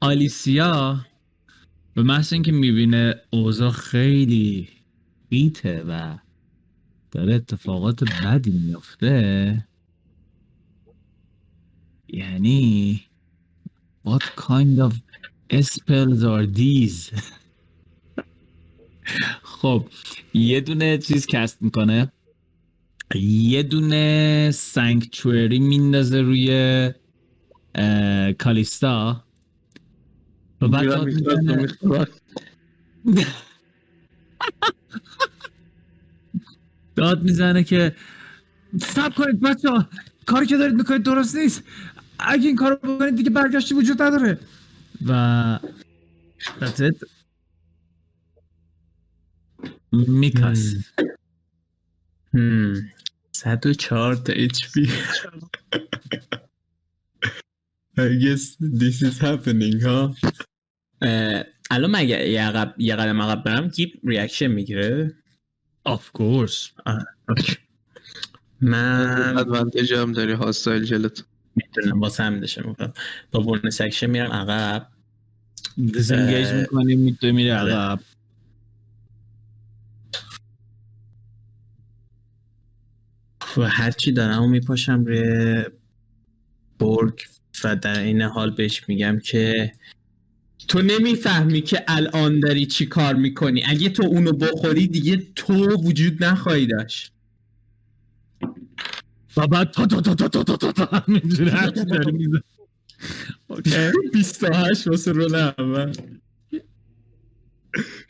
[SPEAKER 1] آلیسیا به محض اینکه می‌بینه اوضاع خیلی بیته و داره اتفاقات بدی میفته یعنی What kind of spells are these? خب یه دونه چیز کست می‌کنه. یه دونه سانکچوری میندازه روی کالیستا. و بعد [LAUGHS] داد می‌زنه که سب کنید بچه ها. کاری که دارید می‌کنید درست نیست. اگه این کارو بکنید دیگه برگشتی وجود نداره. و That's it. میکاس.
[SPEAKER 5] Hmm. 104 تا HP.
[SPEAKER 7] I guess this is happening ها
[SPEAKER 5] اه، الان مگه یه قدم عقب برم گیب ریاکشن می‌گیره؟
[SPEAKER 1] Of course.
[SPEAKER 5] من
[SPEAKER 4] ادوانتج هم داری هاستایل جلت
[SPEAKER 5] می‌تونم واسه همین داشتم می‌کنم با بونس اکشن میرم عقب.
[SPEAKER 1] دیسنگیج
[SPEAKER 5] اه.
[SPEAKER 1] می‌کنی می‌تونی میری
[SPEAKER 5] آره.
[SPEAKER 1] عقب.
[SPEAKER 5] و هرچی دارم و میپاشم روی برگ و در این حال بهش میگم که تو نمی‌فهمی که الان داری چی کار می‌کنی. اگه تو اونو بخوری دیگه تو وجود نخواهی داشت.
[SPEAKER 1] و بعد تا تا تا تا تا تا تا تا همینجوری هرچی داری میزن okay.
[SPEAKER 7] 28 واسه roll اول.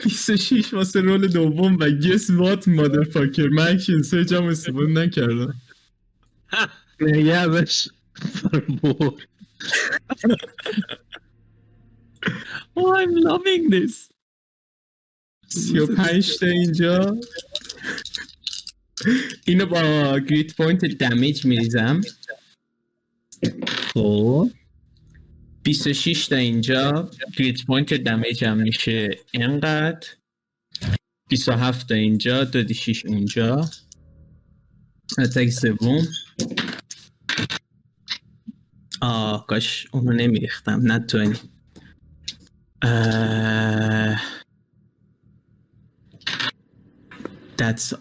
[SPEAKER 7] 26 واسه roll دوم و guess what motherfucker من action surge هم استفاده نکردم.
[SPEAKER 4] نگهش بور
[SPEAKER 1] Oh I'm loving this.
[SPEAKER 7] 35 تا اینجا.
[SPEAKER 5] اینو با great weapon damage میریزم. خب. 26 تا اینجا great weapon damage هم میشه اینقدر. 27 تا اینجا دو D 6 اونجا. attack سوم آه کاش اونو نمیریختم. نه تو این Uh, that's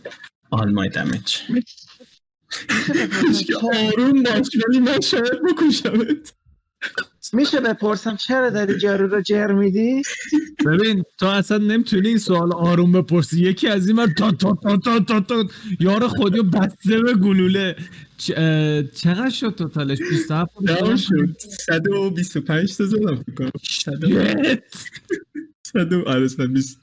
[SPEAKER 5] all my damage.
[SPEAKER 7] که آروم باش ولی من شاید بکشمت
[SPEAKER 2] میشه بپرسم چرا داری جارو رو جر میدی؟
[SPEAKER 1] ببین تو اصلا نمی‌تونی این سوال آروم بپرسی. یکی از این ور تا تا تا تا تا تا یار خودی رو بسته به گلوله. چ- چقدر شد توتالش؟ 27
[SPEAKER 7] تمام شد. 125 تا زدم فکر کنم. 100 100 آره 120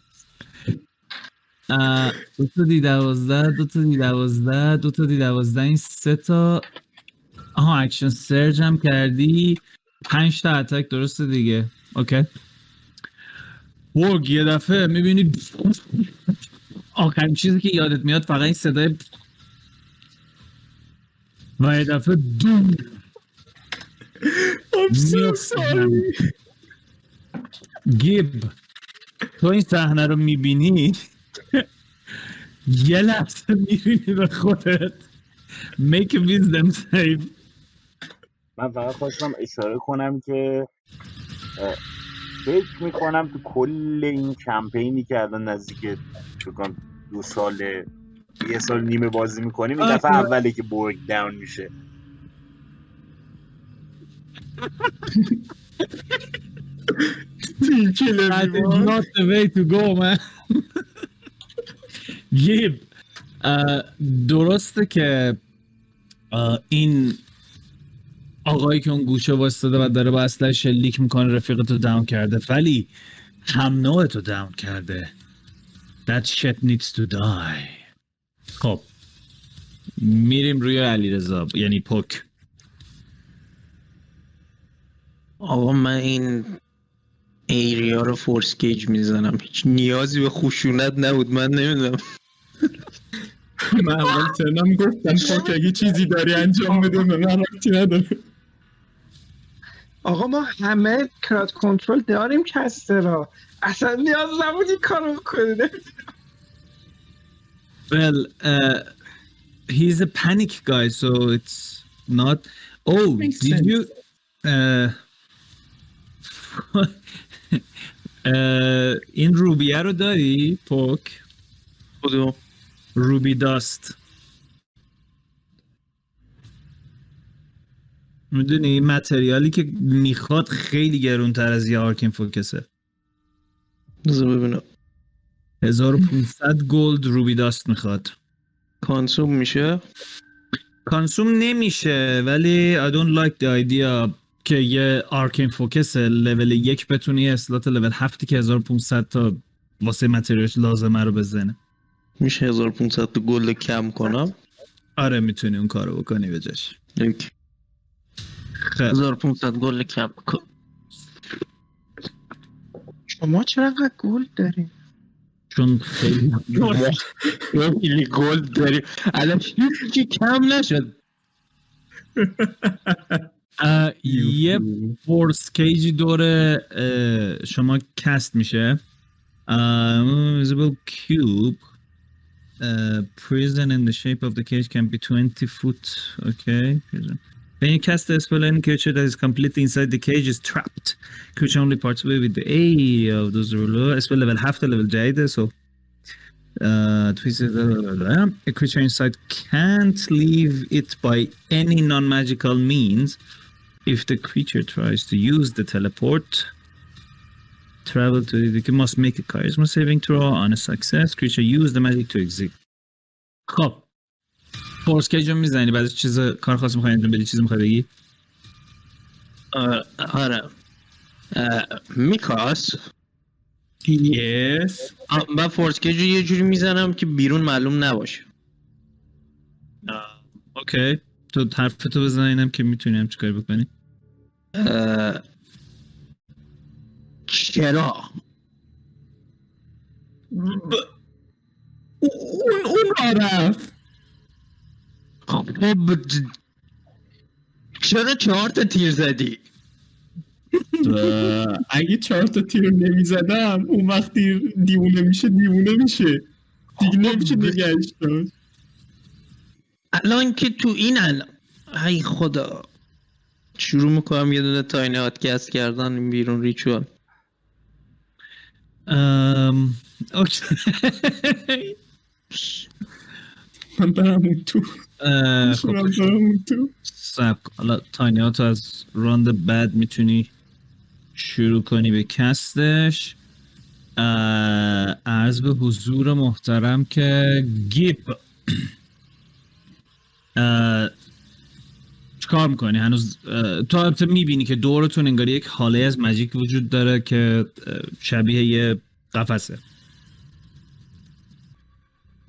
[SPEAKER 1] اه، دو تا D دوازده دو تا D دوازده دو تا D دوازده این سه تا. آها action surge هم کردی. پنج تا attack درسته دیگه. okay. برگ یه دفعه می‌بینی آخرین چیزی که یادت میاد فقط این صدای و یه دفعه دوم.
[SPEAKER 7] I'm so
[SPEAKER 1] میفته
[SPEAKER 7] sorry.
[SPEAKER 1] گیب تو این صحنه رو می‌بینی؟ یه لحظه می‌بینی به خودت. Make a wisdom save.
[SPEAKER 6] من فقط خواستم اشاره کنم که فکر می‌کنم تو کل این کمپینی که الان نزدیک کنم دو سال یه سال نیمه بازی می‌کنیم این دفعه. اولی که برگ داون میشه.
[SPEAKER 1] That is not the way to go man. [LAUGHS] گیب اه، درسته که اه، این آقایی که اون گوشه واسطه و داره با اصلا شلیک می‌کنه رفیقتو داون کرده. ولی هم نوعتو داون کرده. That shit needs to die. خب. میریم روی علیرضا یعنی پوک.
[SPEAKER 4] آقا من این ایریا رو فورس گیج می‌زنم. هیچ نیازی به خشونت نبود. من نمی‌دونم.
[SPEAKER 5] من اول ترنم گفتم پاک اگه چیزی داری انجام بده به من ربطی نداره
[SPEAKER 2] آقا ما همه کرات کنترل داریم کسته را اصلا نیاز نبود این کارو بکنید
[SPEAKER 1] Well, uh, he's a panic guy, so it's not. Oh,
[SPEAKER 5] Makes
[SPEAKER 1] did
[SPEAKER 5] sense.
[SPEAKER 1] you? Uh, [LAUGHS] uh, این ruby ه رو داری پوک
[SPEAKER 4] کدوم
[SPEAKER 1] ruby dust می‌دونی material ی که می‌خواد خیلی گرونتر از یه arcane focus ه
[SPEAKER 4] بذار ببینم.
[SPEAKER 1] 1500 gold ruby dust می‌خواد.
[SPEAKER 4] consume میشه؟
[SPEAKER 1] consume نمیشه ولی I don't like the idea که یه arcane focus level یک بتونی slot level هفتی که 1500 تا واسه material ش لازمه رو بزنه.
[SPEAKER 4] میشه 1500 تا gold کم کنم؟
[SPEAKER 1] آره می‌تونی اون کارو بکنی بجاش
[SPEAKER 4] یک
[SPEAKER 1] خیلی
[SPEAKER 4] 1500 gold کم کن
[SPEAKER 2] شما چرا gold داریم
[SPEAKER 1] چون خیلی
[SPEAKER 4] گل داری. الان هیچی کم نشد. [LAUGHS]
[SPEAKER 1] یه فورس کیجی دور شما کست میشه. اه، visible cube. Uh, prison in the shape of the cage can be 20 foot. Okay. Prison. When you cast a spell, any creature that is completely inside the cage is trapped. Creature only parts way with the A of those rules A spell level half the level Jade, so. Uh, twisted, a creature inside can't leave it by any non magical means. If the creature tries to use the teleport, travel to the must make a charisma saving throw on a success creature use the magic to exit. خب. فورس کیج رو می‌زنی بعد چیز کار خاص می‌خوای انجام بدی چیزی می‌خوای بگی؟
[SPEAKER 4] آره آره. میکاس.
[SPEAKER 5] یس
[SPEAKER 4] من فورس کیج رو یه جوری می‌زنم که بیرون معلوم نباشه.
[SPEAKER 1] اوکی تو حرفتو بزن اینم که می‌تونی هم چیکار بکنی.
[SPEAKER 4] چرا؟
[SPEAKER 5] اون اون را رفت
[SPEAKER 4] خب د- چرا چهار تا تیر زدی؟
[SPEAKER 5] اگه چهار تا تیر نمی‌زدم اون وقتی دیوونه میشه دیوونه میشه. دیگه نمیشه نگهش داشت.
[SPEAKER 4] الان که تو این الان ای خدا. شروع می‌کنم یه دونه تاین هاتکست کردن بیرون ریچوال.
[SPEAKER 1] ام، اوکی
[SPEAKER 5] من برم اون تو
[SPEAKER 1] سب حالا تاینیا تو از راند بعد می‌تونی شروع کنی به کستش عرض به حضور محترم که گیب چیکار می‌کنی؟ هنوز تو البته می‌بینی که دورتون انگار یک حاله از مجیک وجود داره که شبیه یه قفسه.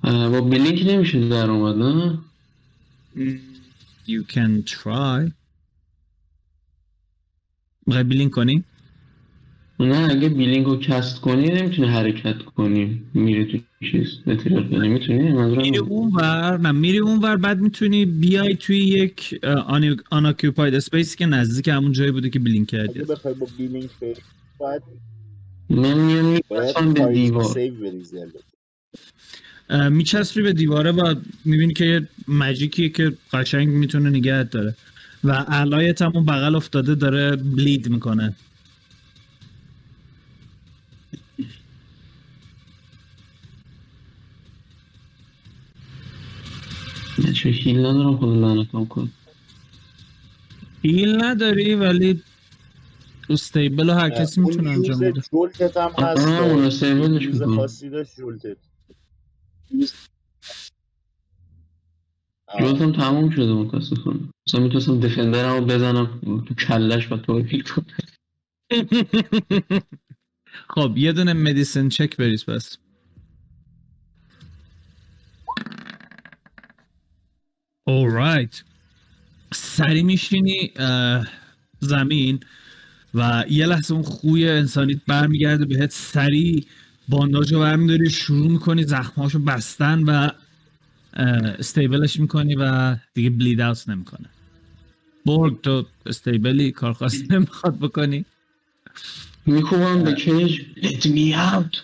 [SPEAKER 3] با blink نمیشه در اومد نه؟
[SPEAKER 1] You can try. می‌خوای blink کنی؟
[SPEAKER 3] نه اگه blink رو cast کنی نمی‌تونی حرکت کنی. میره تو چیز ethereal plane می‌تونی؟
[SPEAKER 1] میری اونور؟ نه میری اونور بعد می‌تونی بیای توی یک unoccupied space ی که نزدیک همون جایی بوده که blink کردی.
[SPEAKER 6] اگه بخوای با بیلینگ باید
[SPEAKER 3] من میام میپسم به دیوار.
[SPEAKER 1] میچسبی به دیواره و می‌بینی که یه مجیکیه که قشنگ می‌تونه نگهت داره. و علایت هم اون بغل افتاده داره بلید می‌کنه.
[SPEAKER 3] چه هیل ندارم خود لعنتم کن.
[SPEAKER 1] هیل نداری ولی استیبل هر کسی می‌تونه انجام بده.
[SPEAKER 6] جولتت هم هست.
[SPEAKER 3] آه، اون استیبلش
[SPEAKER 6] یوز
[SPEAKER 3] می‌کنم.
[SPEAKER 6] خاصی داشت جولتت.
[SPEAKER 3] جولتم تموم شده متاسفانه. مثلا می‌تونستم دفندرم رو بزنم تو کلش و تو هیل کنم. [LAUGHS]
[SPEAKER 1] خب یه دونه مدیسن چک بریز پس. Alright سری میشینی زمین و یه لحظه اون خوی انسانیت برمیگرده بهت سری بانداج رو برمیداری شروع می‌کنی زخمهاشو بستن و استیبلش می‌کنی و دیگه بلید اوت نمی‌کنه. برگ تو استیبلی کار خاصی [LAUGHS] نمی‌خواد بکنی.
[SPEAKER 3] میکوبم به کیج. Let me out.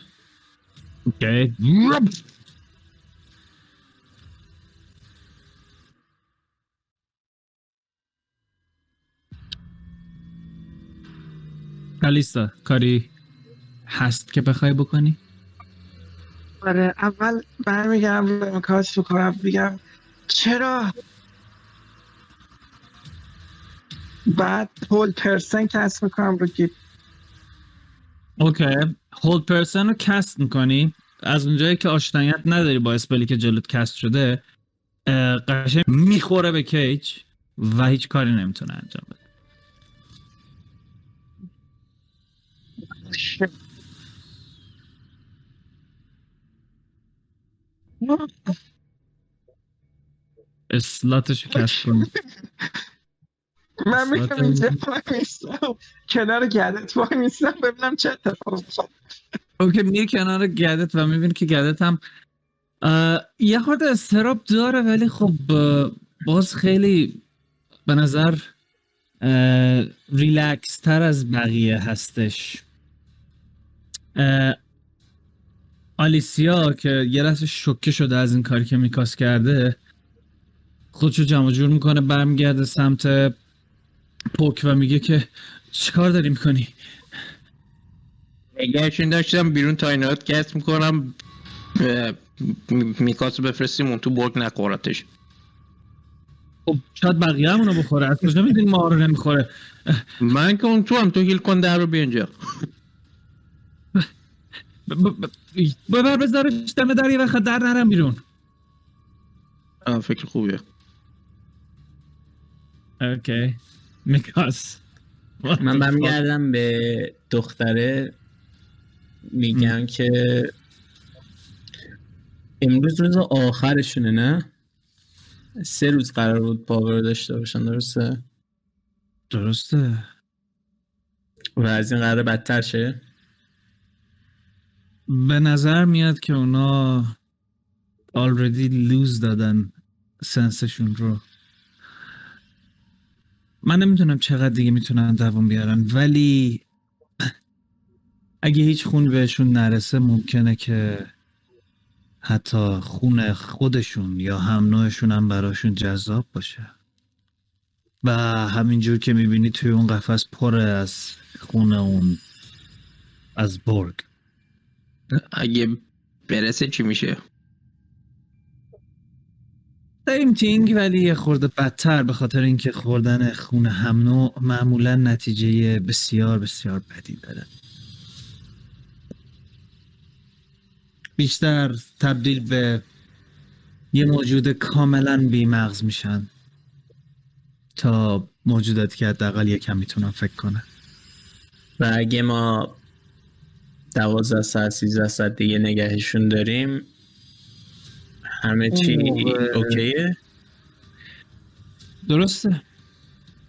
[SPEAKER 1] اوکی. کالیستا کاری هست که بخوای بکنی؟
[SPEAKER 2] آره اول برمیگردم روی امکانات رو کنم بگم چرا؟ بعد پول پرسن کسب می‌کنم رو گیت
[SPEAKER 1] اوکی هولد پرسن رو کست می‌کنی؟ از اونجایی که آشنایت نداری با اسپلی که جلوت کست شده قشنگ می‌خوره به کیج و هیچ کاری نمی‌تونه انجام بده. اسلاتش رو کست کن
[SPEAKER 2] من
[SPEAKER 1] صورت-
[SPEAKER 2] اینجا وای میستم. کنار گردت وای میستم ببینم چه اتفاق میفته
[SPEAKER 1] اوکی میری کنار گدت و می‌بینی که گدت هم یه خورده استراب داره ولی خب باز خیلی به نظر ریلکس تر از بقیه هستش. آلیسیا که یه لحظه شوکه شده از این کاری که میکاس کرده خودشو جمع جور می‌کنه برمیگرده سمت پوک و میگه که چیکار داری می‌کنی؟
[SPEAKER 8] نگهشون داشتم بیرون tiny hut cast می‌کنم میکاسو بفرستیم اون تو برگ نخورتش
[SPEAKER 1] خب شاید بقیه همونو بخوره از کجا می‌دونی ما رو نمی‌خوره.
[SPEAKER 8] من که اون تو هم تو heal کن در رو بیا اینجا.
[SPEAKER 1] ب- ب- ب- ببر بذارش دم در یه وقت در نرم بیرون.
[SPEAKER 8] فکر خوبیه.
[SPEAKER 1] okay. میکاس.
[SPEAKER 5] من برمیگردم به دختره. میگم که امروز روز آخرشونه نه؟ سه روز قرار بود پاور داشته باشن درسته؟
[SPEAKER 1] درسته.
[SPEAKER 5] و از این قرار بدتر شه؟
[SPEAKER 1] به نظر میاد که اونا already لوز دادن سنسشون رو. من نمی‌تونم چقدر دیگه می‌تونن دوام بیارن ولی اگه هیچ خون بهشون نرسه ممکنه که حتی خون خودشون یا هم نوعشون هم براشون جذاب باشه. و همینجور که می‌بینی توی اون قفس پره از خون اون از برگ.
[SPEAKER 8] اگه برسه چی میشه؟
[SPEAKER 1] سیم تینگ ولی یه خورده بدتر به خاطر اینکه خوردن خون هم نوع معمولا نتیجه بسیار بسیار بدی داره. بیشتر تبدیل به یه موجود کاملا بیمغز میشن تا موجوداتی که حداقل یکم می‌تونن فکر کنن.
[SPEAKER 5] و اگه ما دوازده ساعت سیزده ساعت دیگه نگهشون داریم. همه چی
[SPEAKER 1] موقع-
[SPEAKER 5] اوکیه؟
[SPEAKER 1] درسته.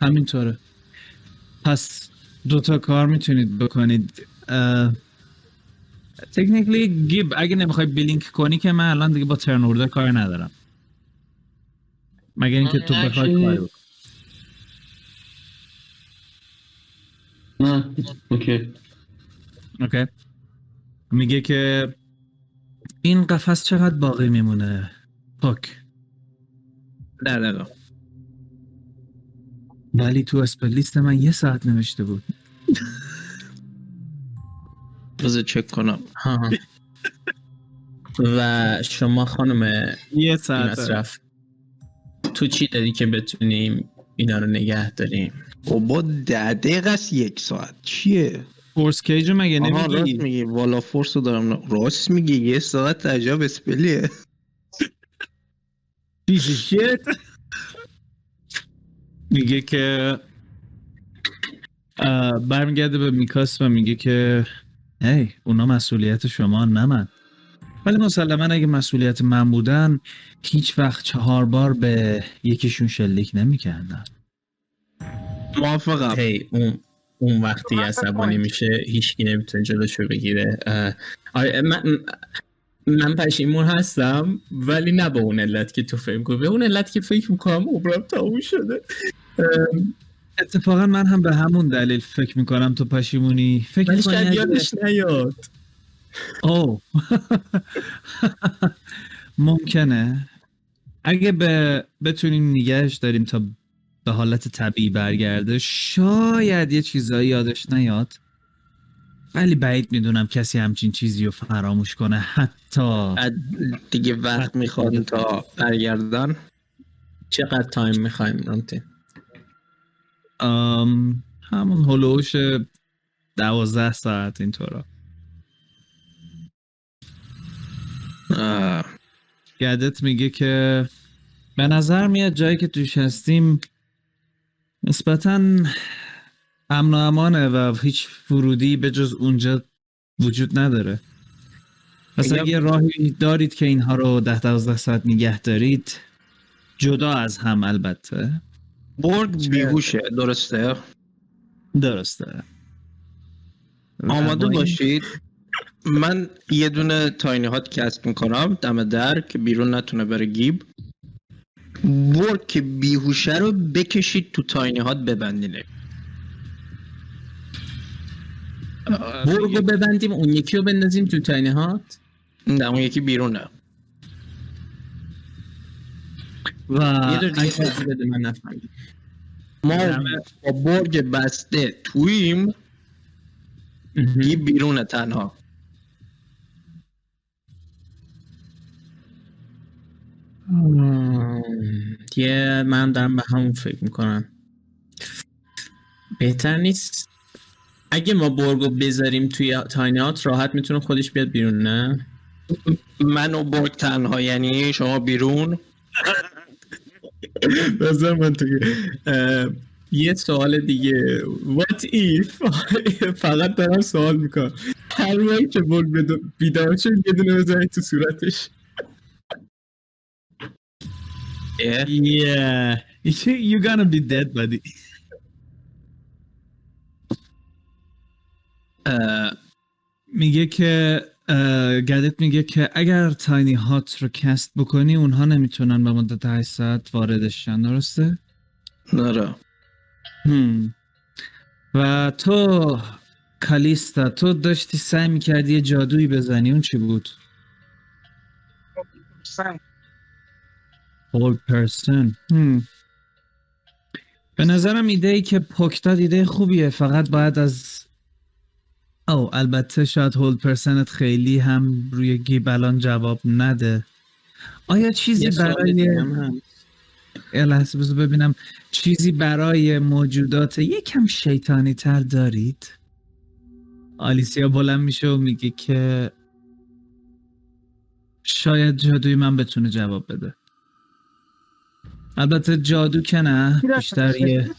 [SPEAKER 1] همینطوره. پس دوتا کار می‌تونید بکنید. تکنیکلی گیب اگه نمی‌خوای بلینک کنی که من الان دیگه با ترن اوردر کار ندارم. مگر اینکه تو بخوای کاری بکنی.
[SPEAKER 3] نه okay.
[SPEAKER 1] okay. میگه که این قفس چقدر باقی میمونه؟ پوک.
[SPEAKER 8] در دقیقا
[SPEAKER 1] ولی تو spell list من یه ساعت نوشته بود.
[SPEAKER 8] بذار چک کنم.
[SPEAKER 5] ها ها. و شما خانم
[SPEAKER 1] یه ساعت.
[SPEAKER 5] مصرف تو چی داری که بتونیم اینا رو نگه داریم؟
[SPEAKER 4] بابا ده دقیقه است یک ساعت. چیه؟
[SPEAKER 1] فورس کیج مگه
[SPEAKER 4] آها راست
[SPEAKER 1] نمیگی
[SPEAKER 4] میگی والا فورس رو دارم راست میگی یه ساعت عجب اسپلیه.
[SPEAKER 1] شیت میگه که برمیگرده به میکاس و میگه که هی اونا مسئولیت شما نه من. ولی مسلما اگه مسئولیت من بودن هیچ وقت چهار بار به یکیشون شلیک نمی‌کردن.
[SPEAKER 4] موافقم.
[SPEAKER 5] هی اون اون وقتی عصبانی میشه هیچکی نمی‌تونه جلوشو بگیره. آره من من پشیمون هستم ولی نه به اون علت که تو فکر کنی. به اون علت که فکر می‌کنم عمرم تموم شده.
[SPEAKER 1] اتفاقا من هم به همون دلیل فکر می‌کنم تو پشیمونی. فکر
[SPEAKER 5] ولی شاید یادش نیاد.
[SPEAKER 1] او [LAUGHS] ممکنه. اگه به بتونیم نگهش داریم تا به حالت طبیعی برگرده شاید یه چیزایی یادش نیاد. ولی بعید می‌دونم کسی همچین چیزی رو فراموش کنه. حتی
[SPEAKER 4] دیگه وقت می‌خواد تا برگردن.
[SPEAKER 5] چقدر تایم می‌خوایم رامتین
[SPEAKER 1] ام، همون هلوش دوازده ساعت اینطورا. گدت میگه که به نظر میاد جایی که توش هستیم نسبتا امن و امانه و هیچ ورودی به جز اونجا وجود نداره. پس
[SPEAKER 4] اگه-
[SPEAKER 1] راهی دارید که اینها رو ده دوازده ساعت نگه دارید جدا از هم البته.
[SPEAKER 4] برگ بیهوشه درسته؟
[SPEAKER 1] درسته.
[SPEAKER 4] آماده باشید. من یه دونه تاینی هات کسب می‌کنم دم در که بیرون نتونه بره گیب. برگ که بیهوشه رو بکشید تو تاینی هات ببندینه.
[SPEAKER 5] برگو ببندیم اون یکی رو بندازیم تو تاینی هات.
[SPEAKER 4] نه اون یکی بیرونه.
[SPEAKER 1] و
[SPEAKER 5] یه
[SPEAKER 1] اگه-
[SPEAKER 5] توضیح بده من نفهمیدم.
[SPEAKER 4] ما با برگ بسته توییم. گیب بیرونه تنها.
[SPEAKER 5] یه من دارم به همون فکر می‌کنم. بهتر نیست؟ اگه ما برگو بذاریم توی تاینات راحت می‌تونه خودش بیاد بیرون نه؟
[SPEAKER 4] من و برگ تنها یعنی شما بیرون.
[SPEAKER 5] بذار من تو یه سوال دیگه. What if فقط دارم سوال می‌کنم. هر بار که برگ بیدار شد یه دونه بزنید تو صورتش.
[SPEAKER 4] اه،
[SPEAKER 1] Yeah, you're gonna be dead, buddy.
[SPEAKER 4] اه،
[SPEAKER 1] میگه که گدت میگه که اگر تاینی هات رو کست بکنی اونها نمی‌تونن به مدت 8 ساعت واردش شن درسته؟
[SPEAKER 4] نره
[SPEAKER 1] هم. و تو کالیستا تو داشتی سعی می‌کردی یه جادویی بزنی اون چی بود؟
[SPEAKER 2] سن.
[SPEAKER 1] Whole person. هم. به نظرم ایده ای که پکتا ایده خوبیه. فقط باید از او البته شاید هول پرسنت خیلی هم روی گیب الان جواب نده. آیا چیزی برای لحظه بذار ببینم. چیزی برای موجودات یکم شیطانی تر دارید؟ آلیسیا بلند میشه و میگه که شاید جادوی من بتونه جواب بده. البته جادو که نه بیشتر یه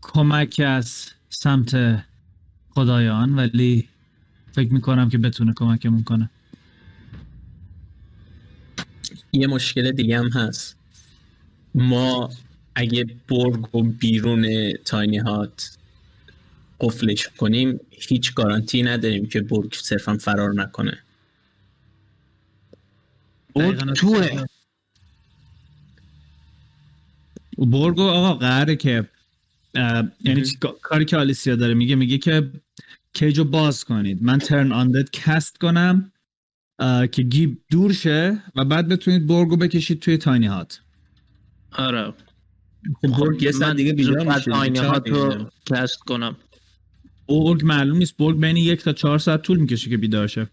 [SPEAKER 1] کمک از سمت خدایان ولی فکر می‌کنم که بتونه کمکمون کنه.
[SPEAKER 5] یه مشکل دیگه هم هست. ما اگه برگ و بیرون تاینی هات قفلش کنیم هیچ گارانتی نداریم که برگ صرفا فرار نکنه.
[SPEAKER 4] برگ توه.
[SPEAKER 1] برگو آقا قراره که یعنی کاری که آلیسیا داره میگه میگه که cage و باز کنید. من turn undead cast کنم که گیب دور شه و بعد بتونید برگو بکشید توی tiny hut
[SPEAKER 4] آره.
[SPEAKER 5] خب برگ یه ساعت دیگه بیدار میشه.
[SPEAKER 4] tiny
[SPEAKER 5] hut.
[SPEAKER 4] رو cast کنم؟
[SPEAKER 1] برگ معلوم نیست. برگ بین یک تا چهار ساعت طول می‌کشه که بیدار شه.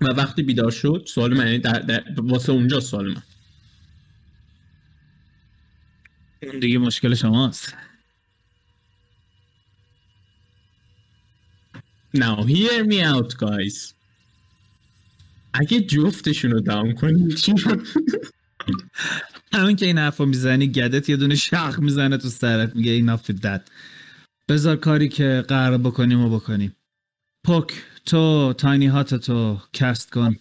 [SPEAKER 5] و وقتی بیدار شد سوال من یعنی در, در واسه اونجا سوال من.
[SPEAKER 1] اون دیگه مشکل شماست.
[SPEAKER 5] Now hear me out guys. اگه جفتشون رو داون کنیم چی شد؟
[SPEAKER 1] همین که این حرفو می‌زنی گدت یه دونه شخ می‌زنه تو سرت میگه این دد بذار کاری که قرار بکنیم و بکنیم. پوک تو tiny hut تو cast کن.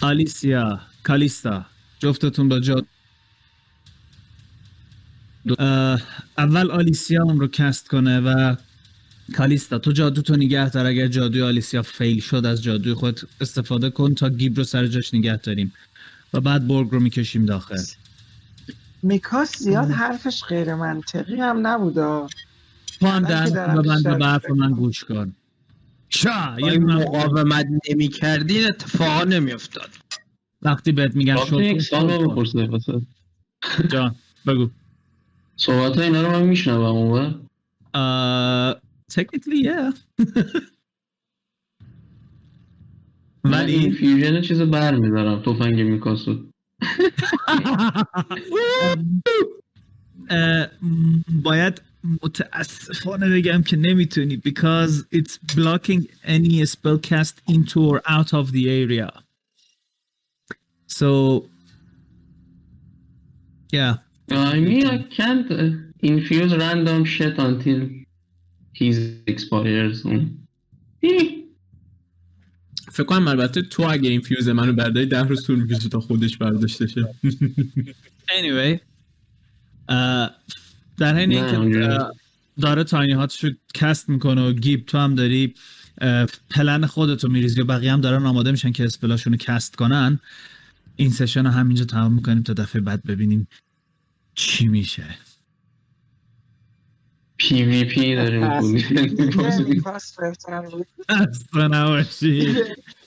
[SPEAKER 1] آلیسیا کالیستا جفتتون با جا اه، اول آلیسیا اون رو cast کنه و کالیستا تو جادو تو نگه دار اگر جادوی آلیسیا fail شد از جادوی خود استفاده کن تا گیب رو سر جاش نگه داریم و بعد برگ رو می‌کشیم داخل.
[SPEAKER 2] میکاس زیاد حرفش غیر منطقی هم نبودا
[SPEAKER 1] تو هم
[SPEAKER 2] من
[SPEAKER 1] در و به حرف من گوش کن. چا یه
[SPEAKER 8] مقاومت نمی کردین اتفاقا نمی افتاد
[SPEAKER 1] وقتی بهت میگن شد جان بگو.
[SPEAKER 3] صحبت های اینا رو من میشنوم اون
[SPEAKER 1] Uh, technically, yeah.
[SPEAKER 3] ولی این
[SPEAKER 1] ولی
[SPEAKER 3] فیوژن چیز بر میدارم تفنگ میکاسو
[SPEAKER 1] اه، م، باید متاسفانه بگم که نمی‌تونی because it's blocking any spell cast into or out of the area. So, yeah.
[SPEAKER 3] I mean I can't uh, infuse random shit until he's expires.
[SPEAKER 5] فکر کنم البته تو اگه این فیوز منو برداری ده روز طول می‌کشه تا خودش برداشته شه. [LAUGHS]
[SPEAKER 1] Anyway, اه، در حین اینکه داره Tiny Hut شو cast می‌کنه و گیب تو هم داری پلن خودتو میریزی و بقیه هم دارن آماده میشن که spell اشونو cast کنن. این session رو همینجا تمام می‌کنیم تا دفعه بعد ببینیم چی میشه؟
[SPEAKER 3] PvP داریم. [LAUGHS]
[SPEAKER 1] اصلا نباشی.